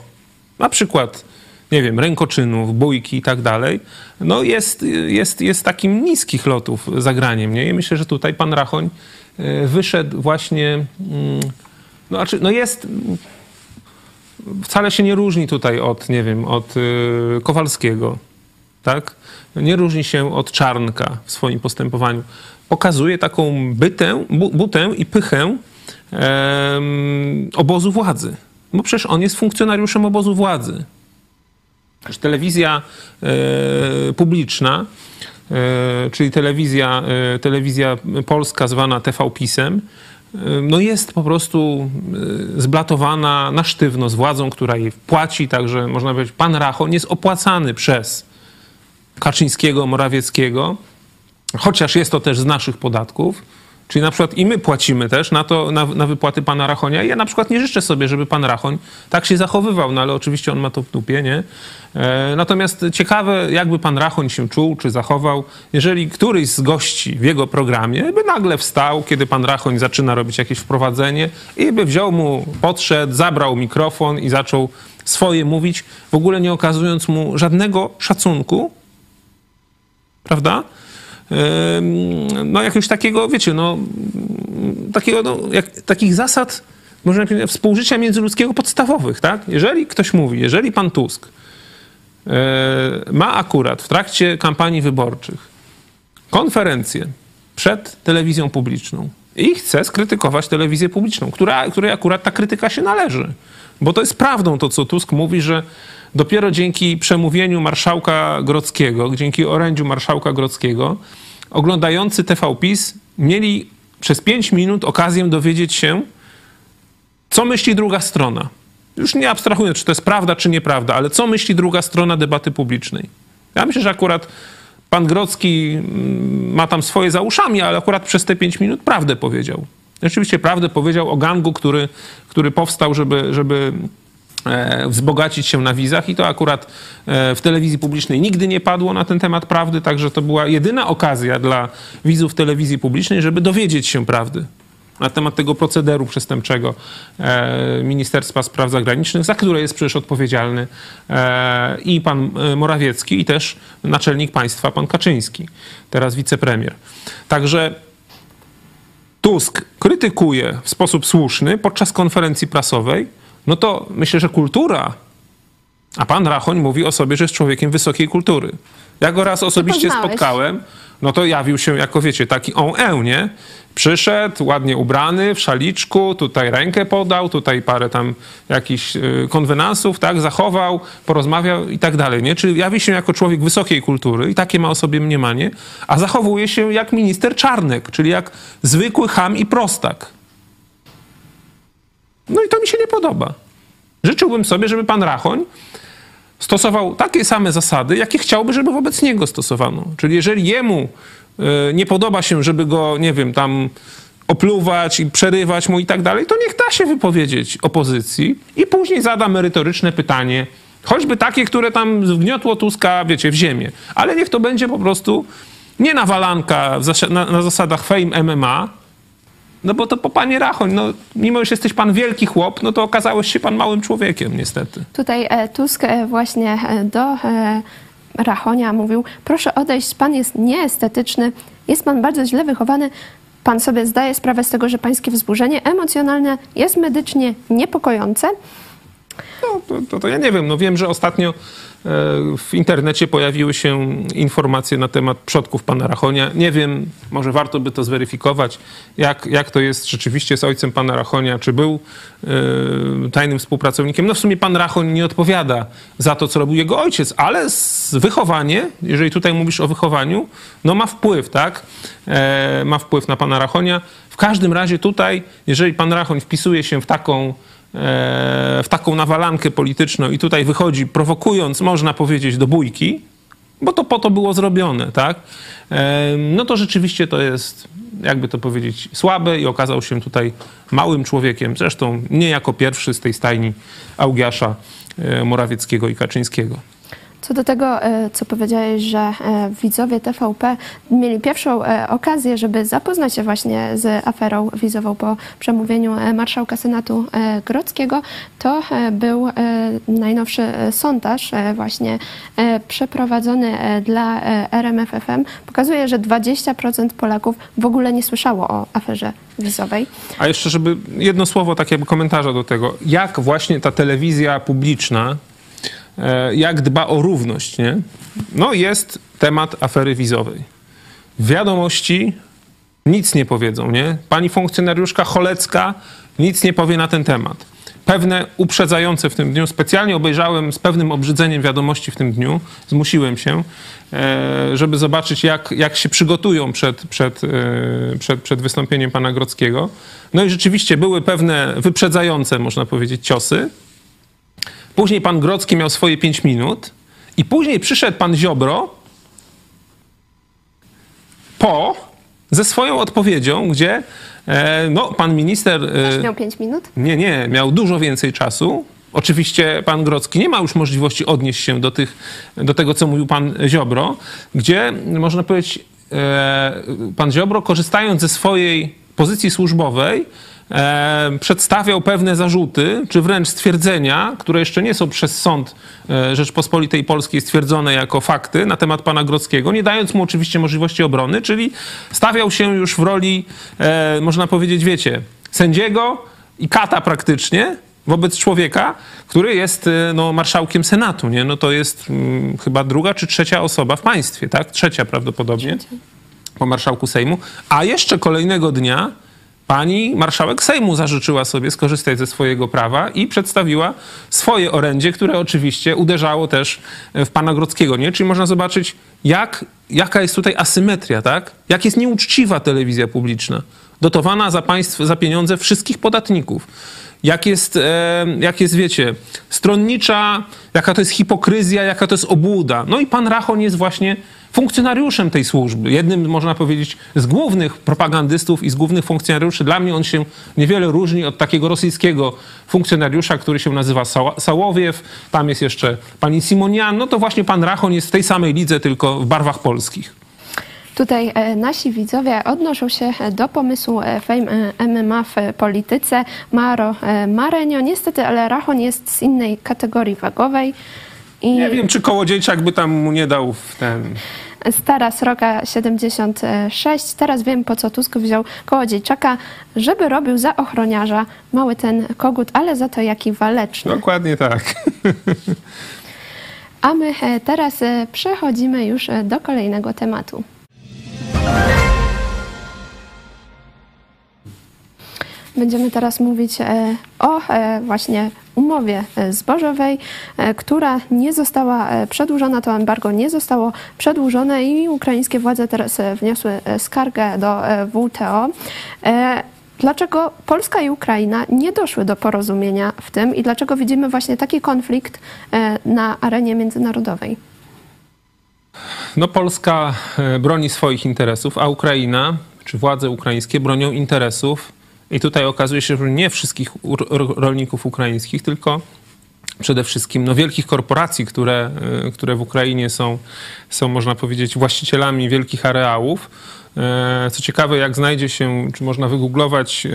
na przykład, nie wiem, rękoczynów, bójki i tak dalej, no jest, jest, jest takim niskich lotów zagraniem. Nie? I myślę, że tutaj pan Rachoń e, wyszedł właśnie, mm, no, znaczy, no jest, wcale się nie różni tutaj od, nie wiem, od y, Kowalskiego, tak? Nie różni się od Czarnka w swoim postępowaniu. Pokazuje taką bytę, bu, butę i pychę em, obozu władzy. Bo przecież on jest funkcjonariuszem obozu władzy. Przecież telewizja e, publiczna, e, czyli telewizja, e, telewizja polska zwana TV PiSem, e, no jest po prostu e, zblatowana na sztywno z władzą, która jej płaci, także można powiedzieć, pan Rachon jest opłacany przez Kaczyńskiego, Morawieckiego, chociaż jest to też z naszych podatków. Czyli na przykład i my płacimy też na, to, na, na wypłaty pana Rachonia. I ja na przykład nie życzę sobie, żeby pan Rachoń tak się zachowywał, no ale oczywiście on ma to w dupie, nie? E, natomiast ciekawe, jakby pan Rachoń się czuł, czy zachował, jeżeli któryś z gości w jego programie by nagle wstał, kiedy pan Rachoń zaczyna robić jakieś wprowadzenie i by wziął mu, podszedł, zabrał mikrofon i zaczął swoje mówić, w ogóle nie okazując mu żadnego szacunku, prawda? No jakiegoś takiego, wiecie, no takiego, no, jak, takich zasad, można powiedzieć, współżycia międzyludzkiego podstawowych, tak? Jeżeli ktoś mówi, jeżeli pan Tusk e, ma akurat w trakcie kampanii wyborczych konferencję przed telewizją publiczną i chce skrytykować telewizję publiczną, która, której akurat ta krytyka się należy. Bo to jest prawdą to, co Tusk mówi, że dopiero dzięki przemówieniu marszałka Grodzkiego, dzięki orędziu marszałka Grodzkiego, oglądający TV PiS mieli przez pięć minut okazję dowiedzieć się, co myśli druga strona. Już nie abstrahując, czy to jest prawda, czy nieprawda, ale co myśli druga strona debaty publicznej. Ja myślę, że akurat pan Grocki mm, ma tam swoje za uszami, ale akurat przez te pięć minut prawdę powiedział. Rzeczywiście prawdę powiedział o gangu, który, który powstał, żeby, żeby e, wzbogacić się na wizach i to akurat e, w telewizji publicznej nigdy nie padło na ten temat prawdy, także to była jedyna okazja dla widzów telewizji publicznej, żeby dowiedzieć się prawdy na temat tego procederu przestępczego e, Ministerstwa Spraw Zagranicznych, za które jest przecież odpowiedzialny e, i pan e, Morawiecki, i też naczelnik państwa, pan Kaczyński, teraz wicepremier. Także Tusk krytykuje w sposób słuszny podczas konferencji prasowej, no to myślę, że kultura, a pan Rachoń mówi o sobie, że jest człowiekiem wysokiej kultury. Ja go raz osobiście spotkałem, no to jawił się jako, wiecie, taki on e, nie? Przyszedł, ładnie ubrany, w szaliczku, tutaj rękę podał, tutaj parę tam jakichś y, konwenansów, tak, zachował, porozmawiał i tak dalej, nie? Czyli jawi się jako człowiek wysokiej kultury i takie ma o sobie mniemanie, a zachowuje się jak minister Czarnek, czyli jak zwykły ham i prostak. No i to mi się nie podoba. Życzyłbym sobie, żeby pan Rachoń stosował takie same zasady, jakie chciałby, żeby wobec niego stosowano. Czyli jeżeli jemu y, nie podoba się, żeby go, nie wiem, tam opluwać i przerywać mu i tak dalej, to niech da się wypowiedzieć opozycji i później zada merytoryczne pytanie, choćby takie, które tam wgniotło Tuska, wiecie, w ziemię. Ale niech to będzie po prostu nie nawalanka na, na zasadach fame MMA, no bo to po panie Rachoń, no mimo, że jesteś pan wielki chłop, no to okazałeś się pan małym człowiekiem niestety. Tutaj e, Tusk e, właśnie e, do Rachonia mówił: Proszę odejść, pan jest nieestetyczny, jest pan bardzo źle wychowany. Pan sobie zdaje sprawę z tego, że pańskie wzburzenie emocjonalne jest medycznie niepokojące. No, to, to, to ja nie wiem. No wiem, że ostatnio w internecie pojawiły się informacje na temat przodków pana Rachonia. Nie wiem, może warto by to zweryfikować, jak, jak to jest rzeczywiście z ojcem pana Rachonia, czy był e, tajnym współpracownikiem. No w sumie pan Rachoń nie odpowiada za to, co robił jego ojciec, ale wychowanie, jeżeli tutaj mówisz o wychowaniu, no ma wpływ, tak? E, ma wpływ na pana Rachonia. W każdym razie tutaj, jeżeli pan Rachoń wpisuje się w taką e, w taką nawalankę polityczną i tutaj wychodzi prowokując, można powiedzieć, do bójki, bo to po to było zrobione, tak? E, No to rzeczywiście to jest, jakby to powiedzieć, słabe i okazał się tutaj małym człowiekiem, zresztą nie jako pierwszy z tej stajni Augiasza e, Morawieckiego i Kaczyńskiego. Co do tego, e, co powiedziałeś, że e, widzowie TVP mieli pierwszą e, okazję, żeby zapoznać się właśnie z aferą wizową po przemówieniu marszałka Senatu Grodzkiego, to był najnowszy sondaż właśnie przeprowadzony dla RMFFM. Pokazuje, że 20% Polaków w ogóle nie słyszało o aferze wizowej. A jeszcze, żeby jedno słowo tak jakby komentarza do tego. Jak właśnie ta telewizja publiczna, jak dba o równość, nie? No jest temat afery wizowej. Wiadomości nic nie powiedzą, nie? Pani funkcjonariuszka Cholecka nic nie powie na ten temat. Pewne uprzedzające w tym dniu, specjalnie obejrzałem z pewnym obrzydzeniem wiadomości w tym dniu, zmusiłem się, e, żeby zobaczyć, jak, jak się przygotują przed, przed, e, przed, przed wystąpieniem pana Grockiego. No i rzeczywiście były pewne wyprzedzające, można powiedzieć, ciosy. Później pan Grocki miał swoje pięć minut i później przyszedł pan Ziobro po ze swoją odpowiedzią, gdzie e, no, pan minister... e, Też miał 5 minut. nie, nie, miał dużo więcej czasu. Oczywiście pan Grocki nie ma już możliwości odnieść się do, tych, do tego, co mówił pan Ziobro, gdzie można powiedzieć, e, pan Ziobro, korzystając ze swojej pozycji służbowej, przedstawiał pewne zarzuty, czy wręcz stwierdzenia, które jeszcze nie są przez sąd e, Rzeczpospolitej Polskiej stwierdzone jako fakty na temat pana Grockiego, nie dając mu oczywiście możliwości obrony, czyli stawiał się już w roli, e, można powiedzieć, wiecie, sędziego i kata praktycznie wobec człowieka, który jest e, no, marszałkiem Senatu. Nie? No, to jest mm, chyba druga czy trzecia osoba w państwie, tak? Trzecia prawdopodobnie po marszałku Sejmu. A jeszcze kolejnego dnia pani marszałek Sejmu zażyczyła sobie skorzystać ze swojego prawa i przedstawiła swoje orędzie, które oczywiście uderzało też w pana Grodzkiego. Nie? Czyli można zobaczyć, jak, jaka jest tutaj asymetria, tak? Jak jest nieuczciwa telewizja publiczna, dotowana za państw, za pieniądze wszystkich podatników. Jak jest, e, jak jest, wiecie, stronnicza, jaka to jest hipokryzja, jaka to jest obłuda. No i pan Rachon jest właśnie funkcjonariuszem tej służby. Jednym, można powiedzieć, z głównych propagandystów i z głównych funkcjonariuszy. Dla mnie on się niewiele różni od takiego rosyjskiego funkcjonariusza, który się nazywa Sałowiew. Tam jest jeszcze pani Simonian. No to właśnie pan Rachon jest w tej samej lidze, tylko w barwach polskich. Tutaj e, nasi widzowie odnoszą się do pomysłu e, Fame e, MMA w polityce. Maro Marenio, niestety, ale Rachon jest z innej kategorii wagowej. I nie wiem, czy Kołodziejczak by tam mu nie dał w ten... Stara Sroka 76. Teraz wiem, po co Tusk wziął Kołodziejczaka, żeby robił za ochroniarza mały ten kogut, ale za to jaki waleczny. Dokładnie tak. A my teraz przechodzimy już do kolejnego tematu. Będziemy teraz mówić e, o e, właśnie umowie e, zbożowej, która nie została przedłużona, to embargo nie zostało przedłużone i ukraińskie władze teraz wniosły skargę do WTO. Dlaczego Polska i Ukraina nie doszły do porozumienia w tym i dlaczego widzimy właśnie taki konflikt na arenie międzynarodowej? No Polska broni swoich interesów, a Ukraina czy władze ukraińskie bronią interesów i tutaj okazuje się, że nie wszystkich rolników ukraińskich, tylko przede wszystkim no, wielkich korporacji, które, y, które w Ukrainie są, są, można powiedzieć, właścicielami wielkich areałów. E, co ciekawe, jak znajdzie się, czy można wygooglować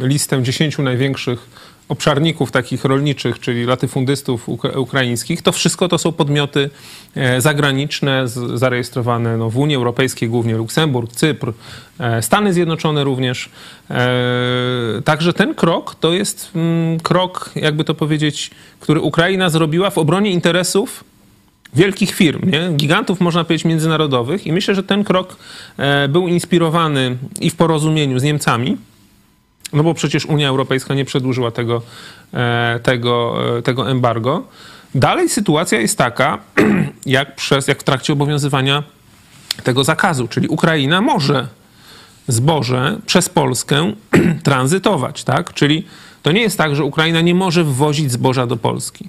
listę 10 największych obszarników takich rolniczych, czyli latyfundystów ukraińskich, to wszystko to są podmioty e, zagraniczne, zarejestrowane no, w Unii Europejskiej, głównie Luksemburg, Cypr, e, Stany Zjednoczone również. E, także ten krok to jest mm, krok, jakby to powiedzieć, który Ukraina zrobiła w obronie interesów wielkich firm, nie? gigantów, można powiedzieć, międzynarodowych. I myślę, że ten krok był inspirowany i w porozumieniu z Niemcami, no bo przecież Unia Europejska nie przedłużyła tego, e, tego, e, tego embargo. Dalej sytuacja jest taka, jak, przez, jak w trakcie obowiązywania tego zakazu, czyli Ukraina może zboże przez Polskę tranzytować, tak? Czyli to nie jest tak, że Ukraina nie może wwozić zboża do Polski.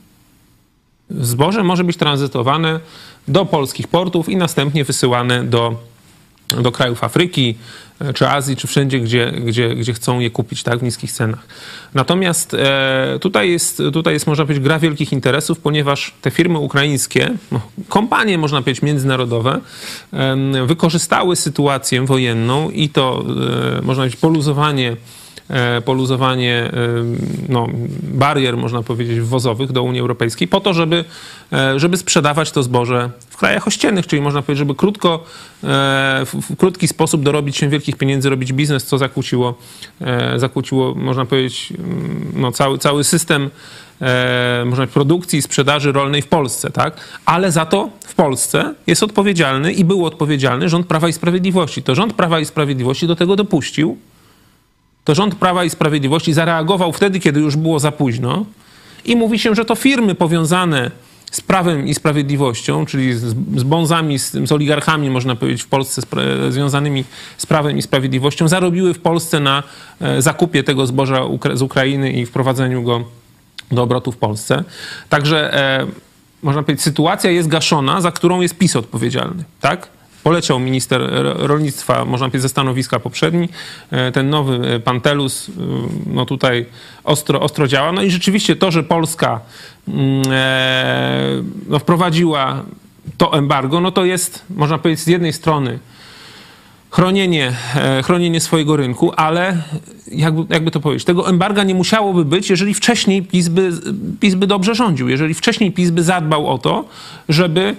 Zboże może być tranzytowane do polskich portów i następnie wysyłane do, do krajów Afryki, czy Azji, czy wszędzie, gdzie, gdzie, gdzie chcą je kupić tak, w niskich cenach. Natomiast e, tutaj, jest, tutaj jest, można powiedzieć, gra wielkich interesów, ponieważ te firmy ukraińskie, no, kompanie, można powiedzieć, międzynarodowe, wykorzystały sytuację wojenną i to, e, można powiedzieć, poluzowanie poluzowanie e, no, barier, można powiedzieć, wwozowych do Unii Europejskiej, po to, żeby, e, żeby sprzedawać to zboże w krajach ościennych, czyli można powiedzieć, żeby krótko, w krótki sposób dorobić się wielkich pieniędzy, robić biznes, co zakłóciło, zakłóciło można powiedzieć, mm, no, cały, cały system można produkcji i sprzedaży rolnej w Polsce, tak? Ale za to w Polsce jest odpowiedzialny i był odpowiedzialny rząd Prawa i Sprawiedliwości. To rząd Prawa i Sprawiedliwości do tego dopuścił, to rząd Prawa i Sprawiedliwości zareagował wtedy, kiedy już było za późno i mówi się, że to firmy powiązane z prawem i sprawiedliwością, czyli z, z bonzami, z, z, oligarchami, można powiedzieć, w Polsce związanymi z prawem i sprawiedliwością, zarobiły w Polsce na e, zakupie tego zboża z Ukrainy i wprowadzeniu go do obrotu w Polsce. Także e, można powiedzieć, sytuacja jest gaszona, za którą jest PiS odpowiedzialny, tak? Poleciał minister rolnictwa, można powiedzieć, ze stanowiska poprzedni. E, ten nowy e, Pantelus, e, no tutaj ostro, ostro działa. No i rzeczywiście to, że Polska mm, no, wprowadziła to embargo, no to jest, można powiedzieć, z jednej strony chronienie, chronienie swojego rynku, ale jakby, jakby to powiedzieć, tego embarga nie musiałoby być, jeżeli wcześniej PiS by, PiS by dobrze rządził, jeżeli wcześniej PiS by zadbał o to, żeby,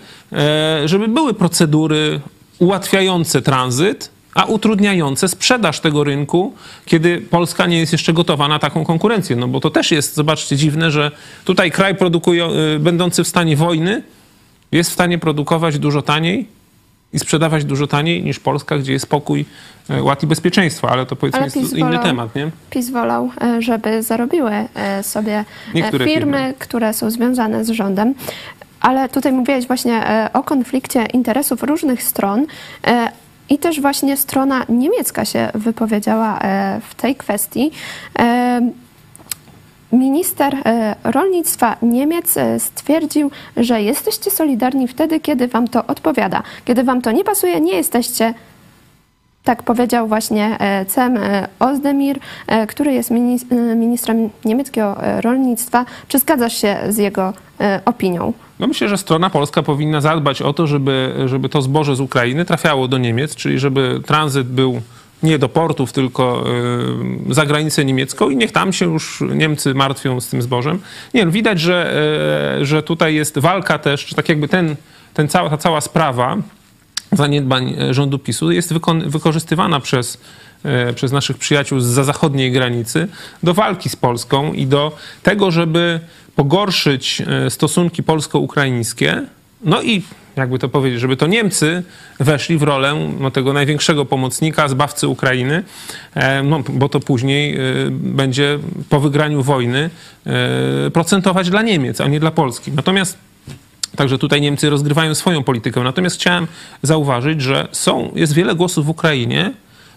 żeby były procedury ułatwiające tranzyt, a utrudniające sprzedaż tego rynku, kiedy Polska nie jest jeszcze gotowa na taką konkurencję. No bo to też jest, zobaczcie, dziwne, że tutaj kraj produkuje, y, będący w stanie wojny jest w stanie produkować dużo taniej i sprzedawać dużo taniej niż Polska, gdzie jest spokój, y, ład i bezpieczeństwo, ale to powiedzmy ale jest inny wolał, temat, nie? PiS wolał, y, żeby zarobiły sobie firmy, firmy, które są związane z rządem. Ale tutaj mówiłeś właśnie e, o konflikcie interesów różnych stron. E, I też właśnie strona niemiecka się wypowiedziała e, w tej kwestii. Minister e, rolnictwa Niemiec e, stwierdził, że jesteście solidarni wtedy, kiedy wam to odpowiada. Kiedy wam to nie pasuje, nie jesteście tak powiedział właśnie e, Cem Ozdemir, który jest minis- ministrem niemieckiego rolnictwa. Czy zgadzasz się z jego opinią? No myślę, że strona polska powinna zadbać o to, żeby, żeby to zboże z Ukrainy trafiało do Niemiec, czyli żeby tranzyt był nie do portów, tylko y, za granicę niemiecką i niech tam się już Niemcy martwią z tym zbożem. Nie, widać, że, y, że tutaj jest walka też, czy tak jakby ten, ten cała, ta cała sprawa zaniedbań e, rządu PiSu jest wykorzystywana przez, e, przez naszych przyjaciół z zachodniej granicy do walki z Polską i do tego, żeby pogorszyć e, stosunki polsko-ukraińskie. No i jakby to powiedzieć, żeby to Niemcy weszli w rolę no, tego największego pomocnika, zbawcy Ukrainy, e, no, bo to później e, będzie po wygraniu wojny e, procentować dla Niemiec, a nie dla Polski. Natomiast Także tutaj Niemcy rozgrywają swoją politykę. Natomiast chciałem zauważyć, że są, jest wiele głosów w Ukrainie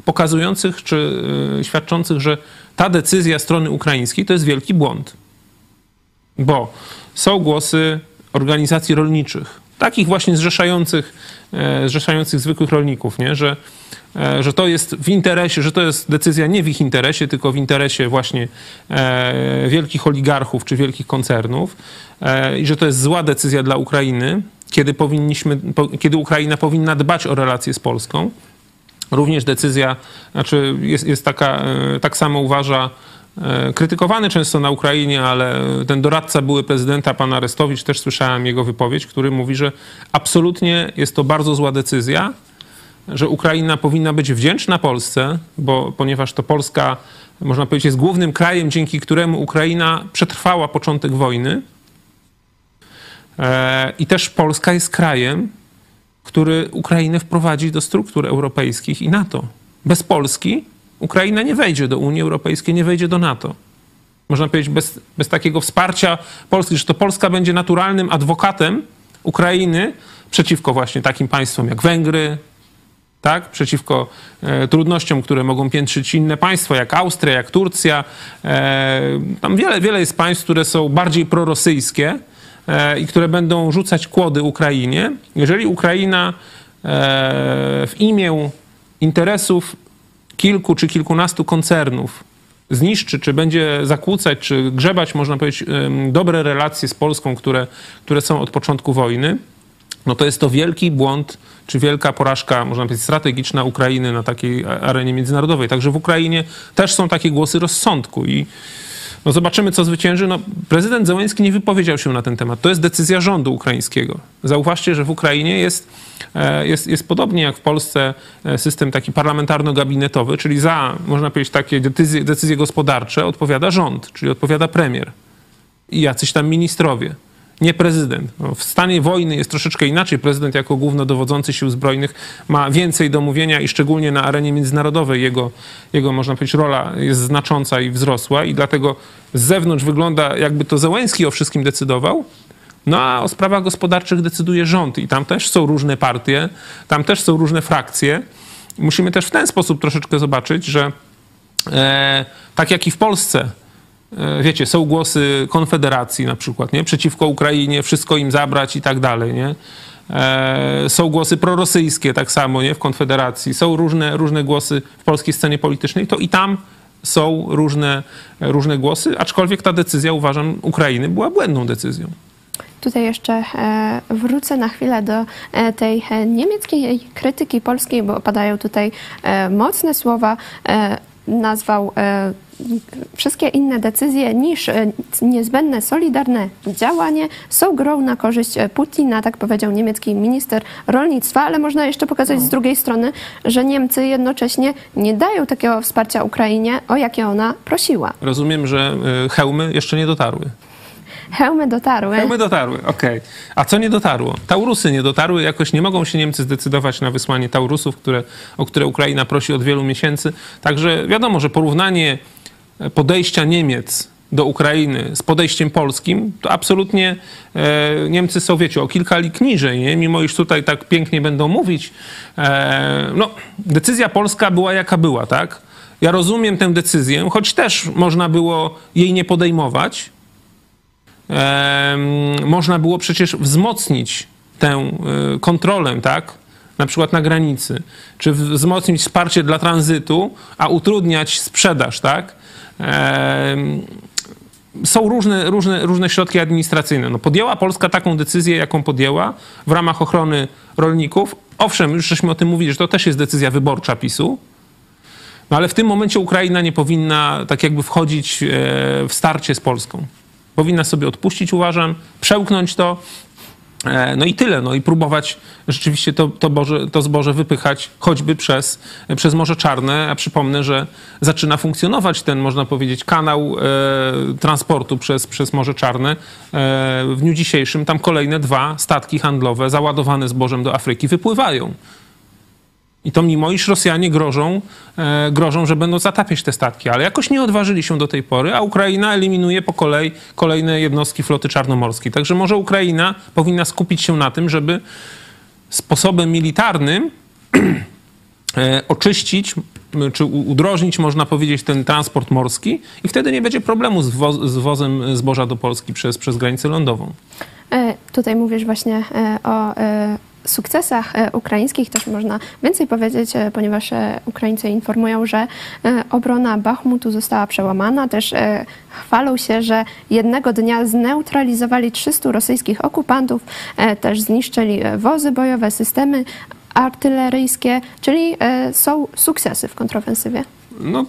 pokazujących czy świadczących, że ta decyzja strony ukraińskiej to jest wielki błąd. Bo są głosy organizacji rolniczych, takich właśnie zrzeszających, e, zrzeszających zwykłych rolników, nie? Że, e, że to jest w interesie, że to jest decyzja nie w ich interesie, tylko w interesie właśnie e, wielkich oligarchów czy wielkich koncernów i że to jest zła decyzja dla Ukrainy, kiedy, powinniśmy, po, kiedy Ukraina powinna dbać o relacje z Polską. Również decyzja, znaczy jest, jest taka, tak samo uważa krytykowany często na Ukrainie, ale ten doradca były prezydenta, pan Arestowicz, też słyszałem jego wypowiedź, który mówi, że absolutnie jest to bardzo zła decyzja, że Ukraina powinna być wdzięczna Polsce, bo, ponieważ to Polska, można powiedzieć, jest głównym krajem, dzięki któremu Ukraina przetrwała początek wojny. E, I też Polska jest krajem, który Ukrainę wprowadzi do struktur europejskich i NATO. Bez Polski Ukraina nie wejdzie do Unii Europejskiej, nie wejdzie do NATO. Można powiedzieć, bez, bez takiego wsparcia Polski, że to Polska będzie naturalnym adwokatem Ukrainy przeciwko właśnie takim państwom jak Węgry, tak? przeciwko e, trudnościom, które mogą piętrzyć inne państwa, jak Austria, jak Turcja. E, tam wiele, wiele jest państw, które są bardziej prorosyjskie e, i które będą rzucać kłody Ukrainie. Jeżeli Ukraina e, w imię interesów kilku czy kilkunastu koncernów zniszczy, czy będzie zakłócać, czy grzebać, można powiedzieć, dobre relacje z Polską, które, które są od początku wojny, no to jest to wielki błąd, czy wielka porażka, można powiedzieć, strategiczna Ukrainy na takiej arenie międzynarodowej. Także w Ukrainie też są takie głosy rozsądku i no zobaczymy, co zwycięży. No, prezydent Zełenski nie wypowiedział się na ten temat. To jest decyzja rządu ukraińskiego. Zauważcie, że w Ukrainie jest, e, jest, jest podobnie jak w Polsce e, system taki parlamentarno-gabinetowy, czyli za, można powiedzieć, takie decyzje, decyzje gospodarcze odpowiada rząd, czyli odpowiada premier i jacyś tam ministrowie. Nie prezydent. No, w stanie wojny jest troszeczkę inaczej. Prezydent jako głównodowodzący sił zbrojnych ma więcej do mówienia i szczególnie na arenie międzynarodowej jego, jego można powiedzieć, rola jest znacząca i wzrosła i dlatego z zewnątrz wygląda jakby to Zełenski o wszystkim decydował, no a o sprawach gospodarczych decyduje rząd i tam też są różne partie, tam też są różne frakcje. Musimy też w ten sposób troszeczkę zobaczyć, że e, tak jak i w Polsce, wiecie, są głosy Konfederacji na przykład, nie? Przeciwko Ukrainie, wszystko im zabrać i tak dalej, nie? E, są głosy prorosyjskie tak samo, nie? W Konfederacji. Są różne, różne głosy w polskiej scenie politycznej, to i tam są różne, różne głosy, aczkolwiek ta decyzja, uważam, Ukrainy była błędną decyzją. Tutaj jeszcze e, wrócę na chwilę do e, tej e, niemieckiej krytyki polskiej, bo padają tutaj e, mocne słowa. Nazwał e, wszystkie inne decyzje niż e, niezbędne, solidarne działanie są grą na korzyść e, Putina, tak powiedział niemiecki minister rolnictwa, ale można jeszcze pokazać z drugiej strony, że Niemcy jednocześnie nie dają takiego wsparcia Ukrainie, o jakie ona prosiła. Rozumiem, że hełmy jeszcze nie dotarły. Hełmy dotarły. Hełmy dotarły, okej. A co nie dotarło? Taurusy nie dotarły, jakoś nie mogą się Niemcy zdecydować na wysłanie Taurusów, które, o które Ukraina prosi od wielu miesięcy. Także wiadomo, że porównanie podejścia Niemiec do Ukrainy z podejściem polskim, to absolutnie e, Niemcy są, wiecie, o kilka lik niżej, nie? mimo iż tutaj tak pięknie będą mówić. E, no, decyzja polska była jaka była, tak? Ja rozumiem tę decyzję, choć też można było jej nie podejmować. Można było przecież wzmocnić tę y, kontrolę, tak? Na przykład na granicy, czy wzmocnić wsparcie dla tranzytu, a utrudniać sprzedaż, tak? są różne, różne, różne środki administracyjne. No podjęła Polska taką decyzję, jaką podjęła w ramach ochrony rolników. Owszem, już żeśmy o tym mówili, że to też jest decyzja wyborcza PiSu, no ale w tym momencie Ukraina nie powinna tak jakby wchodzić e, w starcie z Polską. Powinna sobie odpuścić, uważam, przełknąć to, E, no i tyle, no i próbować rzeczywiście to, to, boże, to zboże wypychać choćby przez, przez Morze Czarne, a przypomnę, że zaczyna funkcjonować ten, można powiedzieć, kanał e, transportu przez, przez Morze Czarne. E, w dniu dzisiejszym tam kolejne dwa statki handlowe załadowane zbożem do Afryki wypływają. I to mimo, iż Rosjanie grożą, e, grożą, że będą zatapiać te statki, ale jakoś nie odważyli się do tej pory, a Ukraina eliminuje po kolei kolejne jednostki floty czarnomorskiej. Także może Ukraina powinna skupić się na tym, żeby sposobem militarnym e, oczyścić czy udrożnić, można powiedzieć, ten transport morski i wtedy nie będzie problemu z, wo z wozem zboża do Polski przez, przez granicę lądową. E, tutaj mówisz właśnie o sukcesach e, ukraińskich też można więcej powiedzieć, e, ponieważ e, Ukraińcy informują, że obrona Bachmutu została przełamana. Też chwalą się, że jednego dnia zneutralizowali 300 rosyjskich okupantów, też zniszczyli wozy bojowe, systemy artyleryjskie, czyli są sukcesy w kontrofensywie. No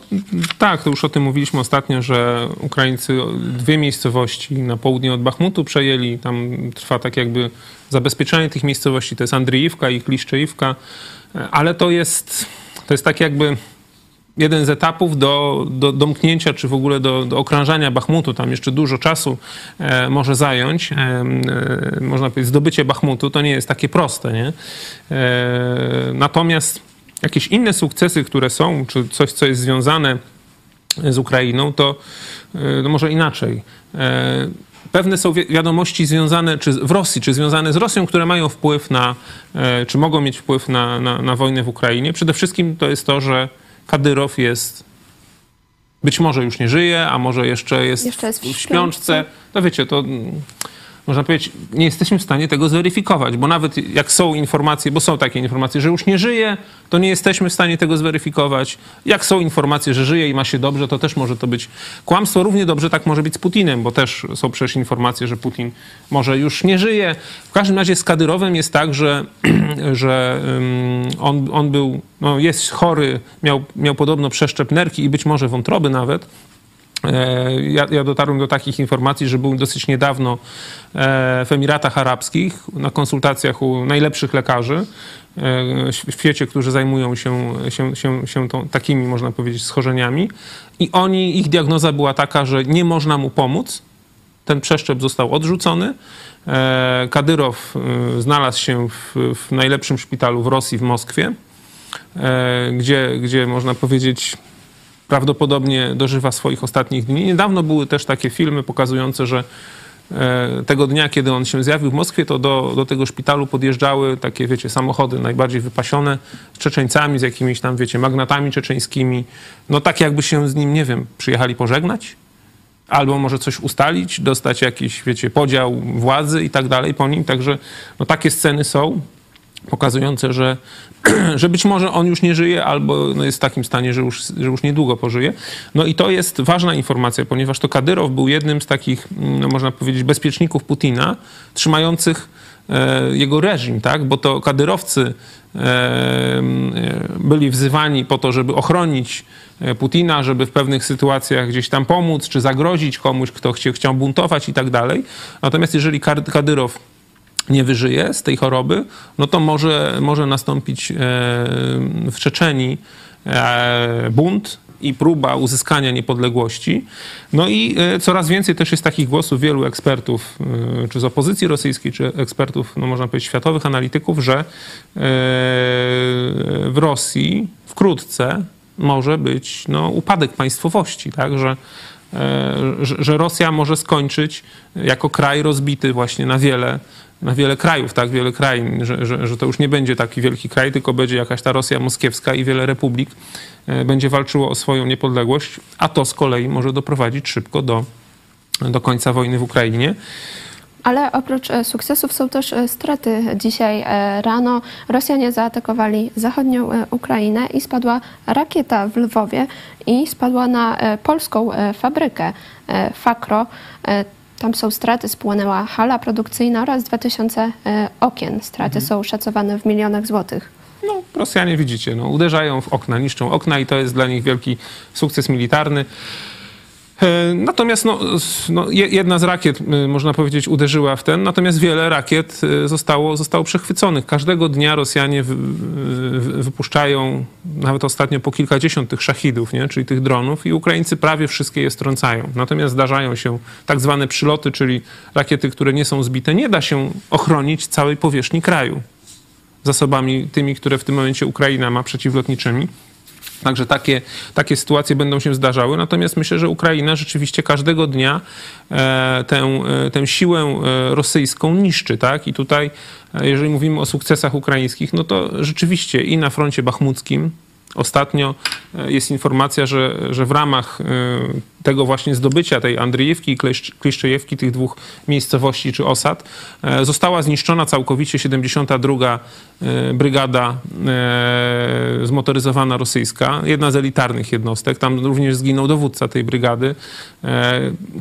tak, to już o tym mówiliśmy ostatnio, że Ukraińcy dwie miejscowości na południe od Bachmutu przejęli. Tam trwa tak jakby zabezpieczenie tych miejscowości. To jest Andriiwka i Kliszczejówka, ale to jest, to jest tak jakby jeden z etapów do, do domknięcia, czy w ogóle do, do okrążania Bachmutu. Tam jeszcze dużo czasu e, może zająć. E, e, można powiedzieć, zdobycie Bachmutu to nie jest takie proste. Nie? E, natomiast jakieś inne sukcesy, które są, czy coś, co jest związane z Ukrainą, to, to może inaczej. E, pewne są wiadomości związane czy w Rosji, czy związane z Rosją, które mają wpływ na, e, czy mogą mieć wpływ na, na, na wojnę w Ukrainie. Przede wszystkim to jest to, że Kadyrow jest być może już nie żyje, a może jeszcze jest, jeszcze jest w, w śpiączce. No wiecie, to można powiedzieć, nie jesteśmy w stanie tego zweryfikować, bo nawet jak są informacje, bo są takie informacje, że już nie żyje, to nie jesteśmy w stanie tego zweryfikować. Jak są informacje, że żyje i ma się dobrze, to też może to być kłamstwo. Równie dobrze tak może być z Putinem, bo też są przecież informacje, że Putin może już nie żyje. W każdym razie z Kadyrowem jest tak, że, że on, on był, no jest chory, miał, miał podobno przeszczep nerki i być może wątroby nawet. E, ja, ja, dotarłem do takich informacji, że był dosyć niedawno e, w Emiratach Arabskich na konsultacjach u najlepszych lekarzy e, w świecie, którzy zajmują się, się, się, się tą, takimi, można powiedzieć, schorzeniami. I oni, ich diagnoza była taka, że nie można mu pomóc. Ten przeszczep został odrzucony. Kadyrow znalazł się w, w najlepszym szpitalu w Rosji, w Moskwie, gdzie, gdzie można powiedzieć, prawdopodobnie dożywa swoich ostatnich dni. Niedawno były też takie filmy pokazujące, że e, tego dnia, kiedy on się zjawił w Moskwie, to do, do tego szpitalu podjeżdżały takie, wiecie, samochody najbardziej wypasione z Czeczeńcami, z jakimiś tam, wiecie, magnatami czeczeńskimi. No tak jakby się z nim, nie wiem, przyjechali pożegnać, albo może coś ustalić, dostać jakiś, wiecie, podział władzy i tak dalej po nim. Także no takie sceny są pokazujące, że, że być może on już nie żyje albo no jest w takim stanie, że już, że już niedługo pożyje. No i to jest ważna informacja, ponieważ to Kadyrow był jednym z takich, no można powiedzieć, bezpieczników Putina, trzymających e, jego reżim, tak? bo to kadyrowcy e, byli wzywani po to, żeby ochronić e, Putina, żeby w pewnych sytuacjach gdzieś tam pomóc, czy zagrozić komuś, kto chciał, chciał buntować i tak dalej. Natomiast jeżeli Kadyrow nie wyżyje z tej choroby, no to może, może nastąpić e, w Czeczenii e, bunt i próba uzyskania niepodległości. No i e, coraz więcej też jest takich głosów wielu ekspertów, czy z opozycji rosyjskiej, czy ekspertów, no można powiedzieć, światowych analityków, że w Rosji wkrótce może być no, upadek państwowości, tak, że że Rosja może skończyć jako kraj rozbity właśnie na wiele na wiele krajów, tak, wiele krain, że, że, że to już nie będzie taki wielki kraj, tylko będzie jakaś ta Rosja moskiewska i wiele republik e, będzie walczyło o swoją niepodległość, a to z kolei może doprowadzić szybko do, do końca wojny w Ukrainie. Ale oprócz e, sukcesów są też e, straty. Dzisiaj rano Rosjanie zaatakowali zachodnią Ukrainę i spadła rakieta w Lwowie i spadła na polską fabrykę Fakro. Tam są straty, spłonęła hala produkcyjna oraz 2000 e, okien. Straty są szacowane w milionach złotych. No, Rosjanie widzicie, no, uderzają w okna, niszczą okna i to jest dla nich wielki sukces militarny. E, Natomiast no, no, je- jedna z rakiet, y, można powiedzieć, uderzyła w ten, natomiast wiele rakiet y, zostało, zostało przechwyconych. Każdego dnia Rosjanie wy, wy, wypuszczają, nawet ostatnio po kilkadziesiąt tych szachidów, nie? czyli tych dronów i Ukraińcy prawie wszystkie je strącają. Natomiast zdarzają się tak zwane przyloty, czyli rakiety, które nie są zbite. Nie da się ochronić całej powierzchni kraju zasobami tymi, które w tym momencie Ukraina ma przeciwlotniczymi. Także takie, takie sytuacje będą się zdarzały. Natomiast myślę, że Ukraina rzeczywiście każdego dnia e, tę, e, tę siłę e, rosyjską niszczy. Tak? I tutaj, jeżeli mówimy o sukcesach ukraińskich, no to rzeczywiście i na froncie bachmuckim ostatnio jest informacja, że, że w ramach tego właśnie zdobycia tej Andrzejewki i Kliszczejewki, tych dwóch miejscowości czy osad, e, została zniszczona całkowicie 72 e, brygada e, zmotoryzowana rosyjska, jedna z elitarnych jednostek. Tam również zginął dowódca tej brygady.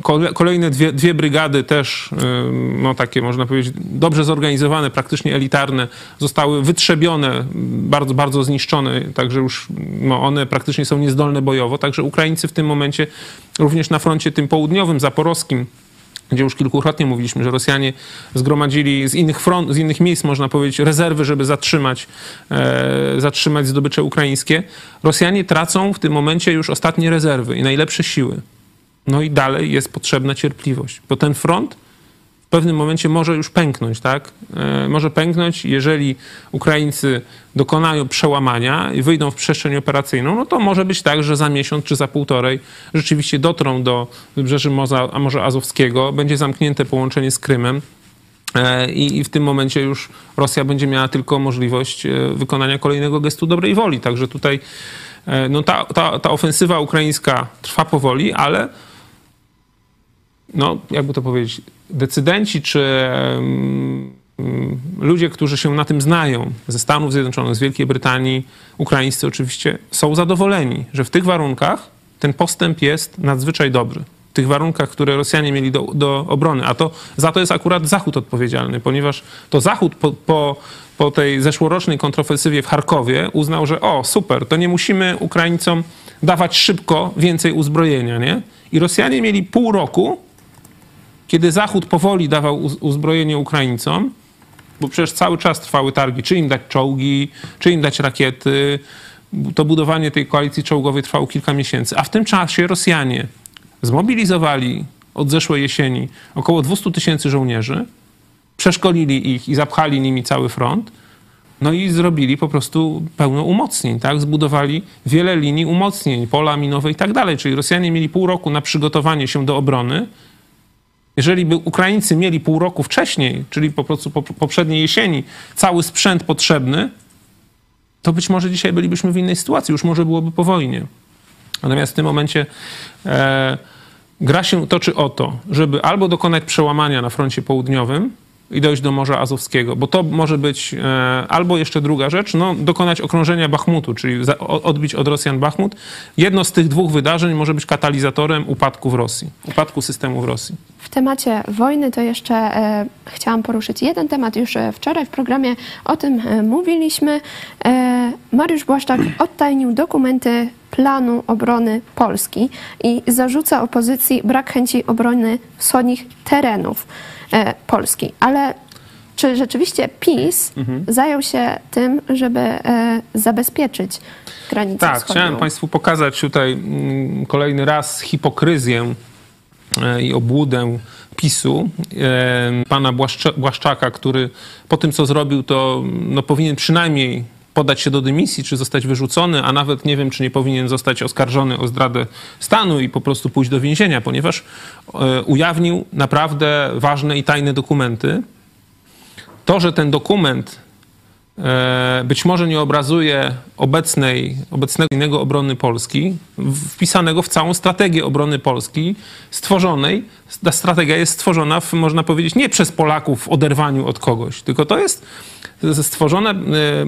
Kole- Kolejne dwie, dwie brygady też, no takie można powiedzieć, dobrze zorganizowane, praktycznie elitarne, zostały wytrzebione, bardzo, bardzo zniszczone, także już no, one praktycznie są niezdolne bojowo. Także Ukraińcy w tym momencie również na froncie tym południowym, zaporowskim, gdzie już kilkukrotnie mówiliśmy, że Rosjanie zgromadzili z innych front, z innych miejsc, można powiedzieć, rezerwy, żeby zatrzymać, e, zatrzymać zdobycze ukraińskie. Rosjanie tracą w tym momencie już ostatnie rezerwy i najlepsze siły. No i dalej jest potrzebna cierpliwość, bo ten front w pewnym momencie może już pęknąć, tak? E, może pęknąć, jeżeli Ukraińcy dokonają przełamania i wyjdą w przestrzeń operacyjną, no to może być tak, że za miesiąc czy za półtorej rzeczywiście dotrą do wybrzeży Morza, a Morza Azowskiego, będzie zamknięte połączenie z Krymem, E, I, w tym momencie już Rosja będzie miała tylko możliwość e, wykonania kolejnego gestu dobrej woli. Także tutaj no ta, ta, ta ofensywa ukraińska trwa powoli, ale no, jakby to powiedzieć, decydenci czy em, ludzie, którzy się na tym znają ze Stanów Zjednoczonych, z Wielkiej Brytanii, ukraińscy oczywiście, są zadowoleni, że w tych warunkach ten postęp jest nadzwyczaj dobry. W tych warunkach, które Rosjanie mieli do, do obrony. A to za to jest akurat Zachód odpowiedzialny, ponieważ to Zachód po, po, po tej zeszłorocznej kontrofensywie w Charkowie uznał, że o, super, to nie musimy Ukraińcom dawać szybko więcej uzbrojenia, nie? I Rosjanie mieli pół roku, kiedy Zachód powoli dawał uz- uzbrojenie Ukraińcom, bo przecież cały czas trwały targi, czy im dać czołgi, czy im dać rakiety. To budowanie tej koalicji czołgowej trwało kilka miesięcy. A w tym czasie Rosjanie zmobilizowali od zeszłej jesieni około 200 tysięcy żołnierzy, przeszkolili ich i zapchali nimi cały front. No i zrobili po prostu pełno umocnień, tak? Zbudowali wiele linii umocnień, pola minowe i tak dalej. Czyli Rosjanie mieli pół roku na przygotowanie się do obrony. Jeżeli by Ukraińcy mieli pół roku wcześniej, czyli po prostu po poprzedniej jesieni, cały sprzęt potrzebny, to być może dzisiaj bylibyśmy w innej sytuacji, już może byłoby po wojnie. Natomiast w tym momencie e, gra się toczy o to, żeby albo dokonać przełamania na froncie południowym i dojść do Morza Azowskiego, bo to może być e, albo jeszcze druga rzecz, no, dokonać okrążenia Bachmutu, czyli odbić od Rosjan Bachmut. Jedno z tych dwóch wydarzeń może być katalizatorem upadku w Rosji, upadku systemu w Rosji. W temacie wojny to jeszcze e, chciałam poruszyć jeden temat. Już e, wczoraj w programie o tym mówiliśmy. Mariusz Błaszczak odtajnił dokumenty planu obrony Polski i zarzuca opozycji brak chęci obrony wschodnich terenów e, Polski. Ale czy rzeczywiście PiS zajął się tym, żeby e, zabezpieczyć granicę Tak, wschodnią? chciałem Państwu pokazać tutaj mm, kolejny raz hipokryzję e, i obłudę PiSu, pana Błaszcza- Błaszczaka, który po tym, co zrobił, to no, powinien przynajmniej podać się do dymisji, czy zostać wyrzucony, a nawet nie wiem, czy nie powinien zostać oskarżony o zdradę stanu i po prostu pójść do więzienia, ponieważ e, ujawnił naprawdę ważne i tajne dokumenty, To, że ten dokument e, być może nie obrazuje obecnej, obecnego innego obrony Polski, wpisanego w całą strategię obrony Polski, stworzonej, ta strategia jest stworzona, w, można powiedzieć, nie przez Polaków w oderwaniu od kogoś, tylko to jest stworzone e, e,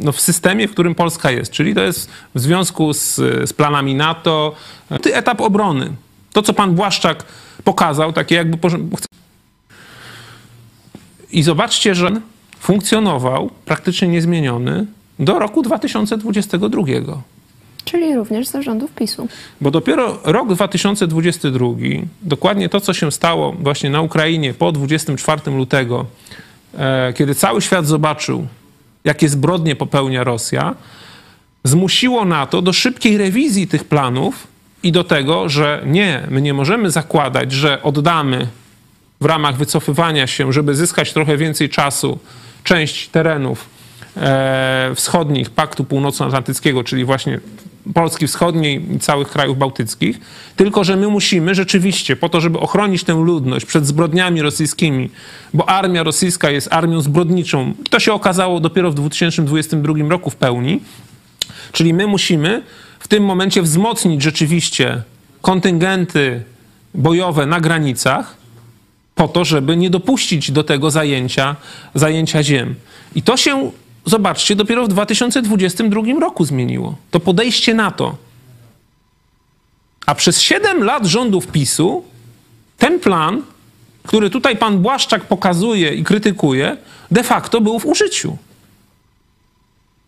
no, w systemie, w którym Polska jest, czyli to jest w związku z, z planami NATO, ty etap obrony. To, co pan Błaszczak pokazał, takie jakby... I zobaczcie, że funkcjonował praktycznie niezmieniony do roku 2022. Czyli również za rządów PiSu. Bo dopiero rok 2022, dokładnie to, co się stało właśnie na Ukrainie po 24 lutego, kiedy cały świat zobaczył, jakie zbrodnie popełnia Rosja, zmusiło NATO do szybkiej rewizji tych planów i do tego, że nie, my nie możemy zakładać, że oddamy w ramach wycofywania się, żeby zyskać trochę więcej czasu, część terenów e, wschodnich Paktu Północnoatlantyckiego, czyli właśnie Polski Wschodniej i całych krajów bałtyckich, tylko że my musimy rzeczywiście, po to, żeby ochronić tę ludność przed zbrodniami rosyjskimi, bo armia rosyjska jest armią zbrodniczą, to się okazało dopiero w 2022 roku w pełni, Czyli my musimy w tym momencie wzmocnić rzeczywiście kontyngenty bojowe na granicach po to, żeby nie dopuścić do tego zajęcia, zajęcia ziem. I to się, zobaczcie, dopiero w 2022 roku zmieniło. To podejście na to. A przez 7 lat rządów PiSu ten plan, który tutaj pan Błaszczak pokazuje i krytykuje, de facto był w użyciu.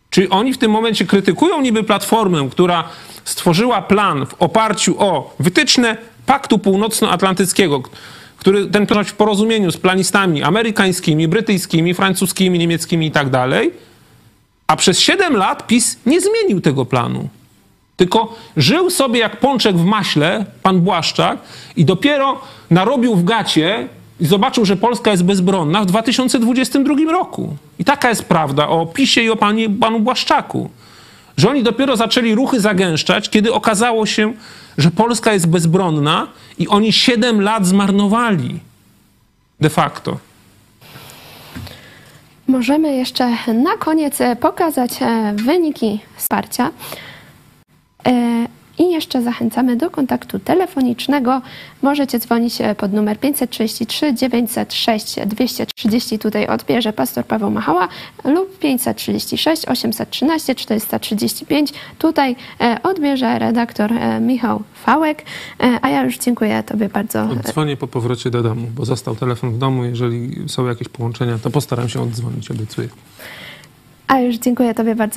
Czyli oni w tym momencie krytykują niby Platformę, która stworzyła plan w oparciu o wytyczne Paktu Północnoatlantyckiego, który ten plan w porozumieniu z planistami amerykańskimi, brytyjskimi, francuskimi, niemieckimi i tak dalej, a przez 7 lat PiS nie zmienił tego planu. Tylko żył sobie jak pączek w maśle, pan Błaszczak, i dopiero narobił w gacie i zobaczył, że Polska jest bezbronna w 2022 roku. I taka jest prawda o PiSie i o panie, panu Błaszczaku. Że oni dopiero zaczęli ruchy zagęszczać, kiedy okazało się, że Polska jest bezbronna i oni 7 lat zmarnowali. De facto. Możemy jeszcze na koniec e, pokazać e, wyniki wsparcia. I jeszcze zachęcamy do kontaktu telefonicznego. Możecie dzwonić e, pod numer 533 906 230. Tutaj odbierze pastor Paweł Machała lub 536 813 435. Tutaj e, odbierze redaktor e, Michał Fałek. A ja już dziękuję Tobie bardzo. Dzwonię po powrocie do domu, bo został telefon w domu. Jeżeli są jakieś połączenia, to postaram się oddzwonić, obiecuję. A już dziękuję Tobie bardzo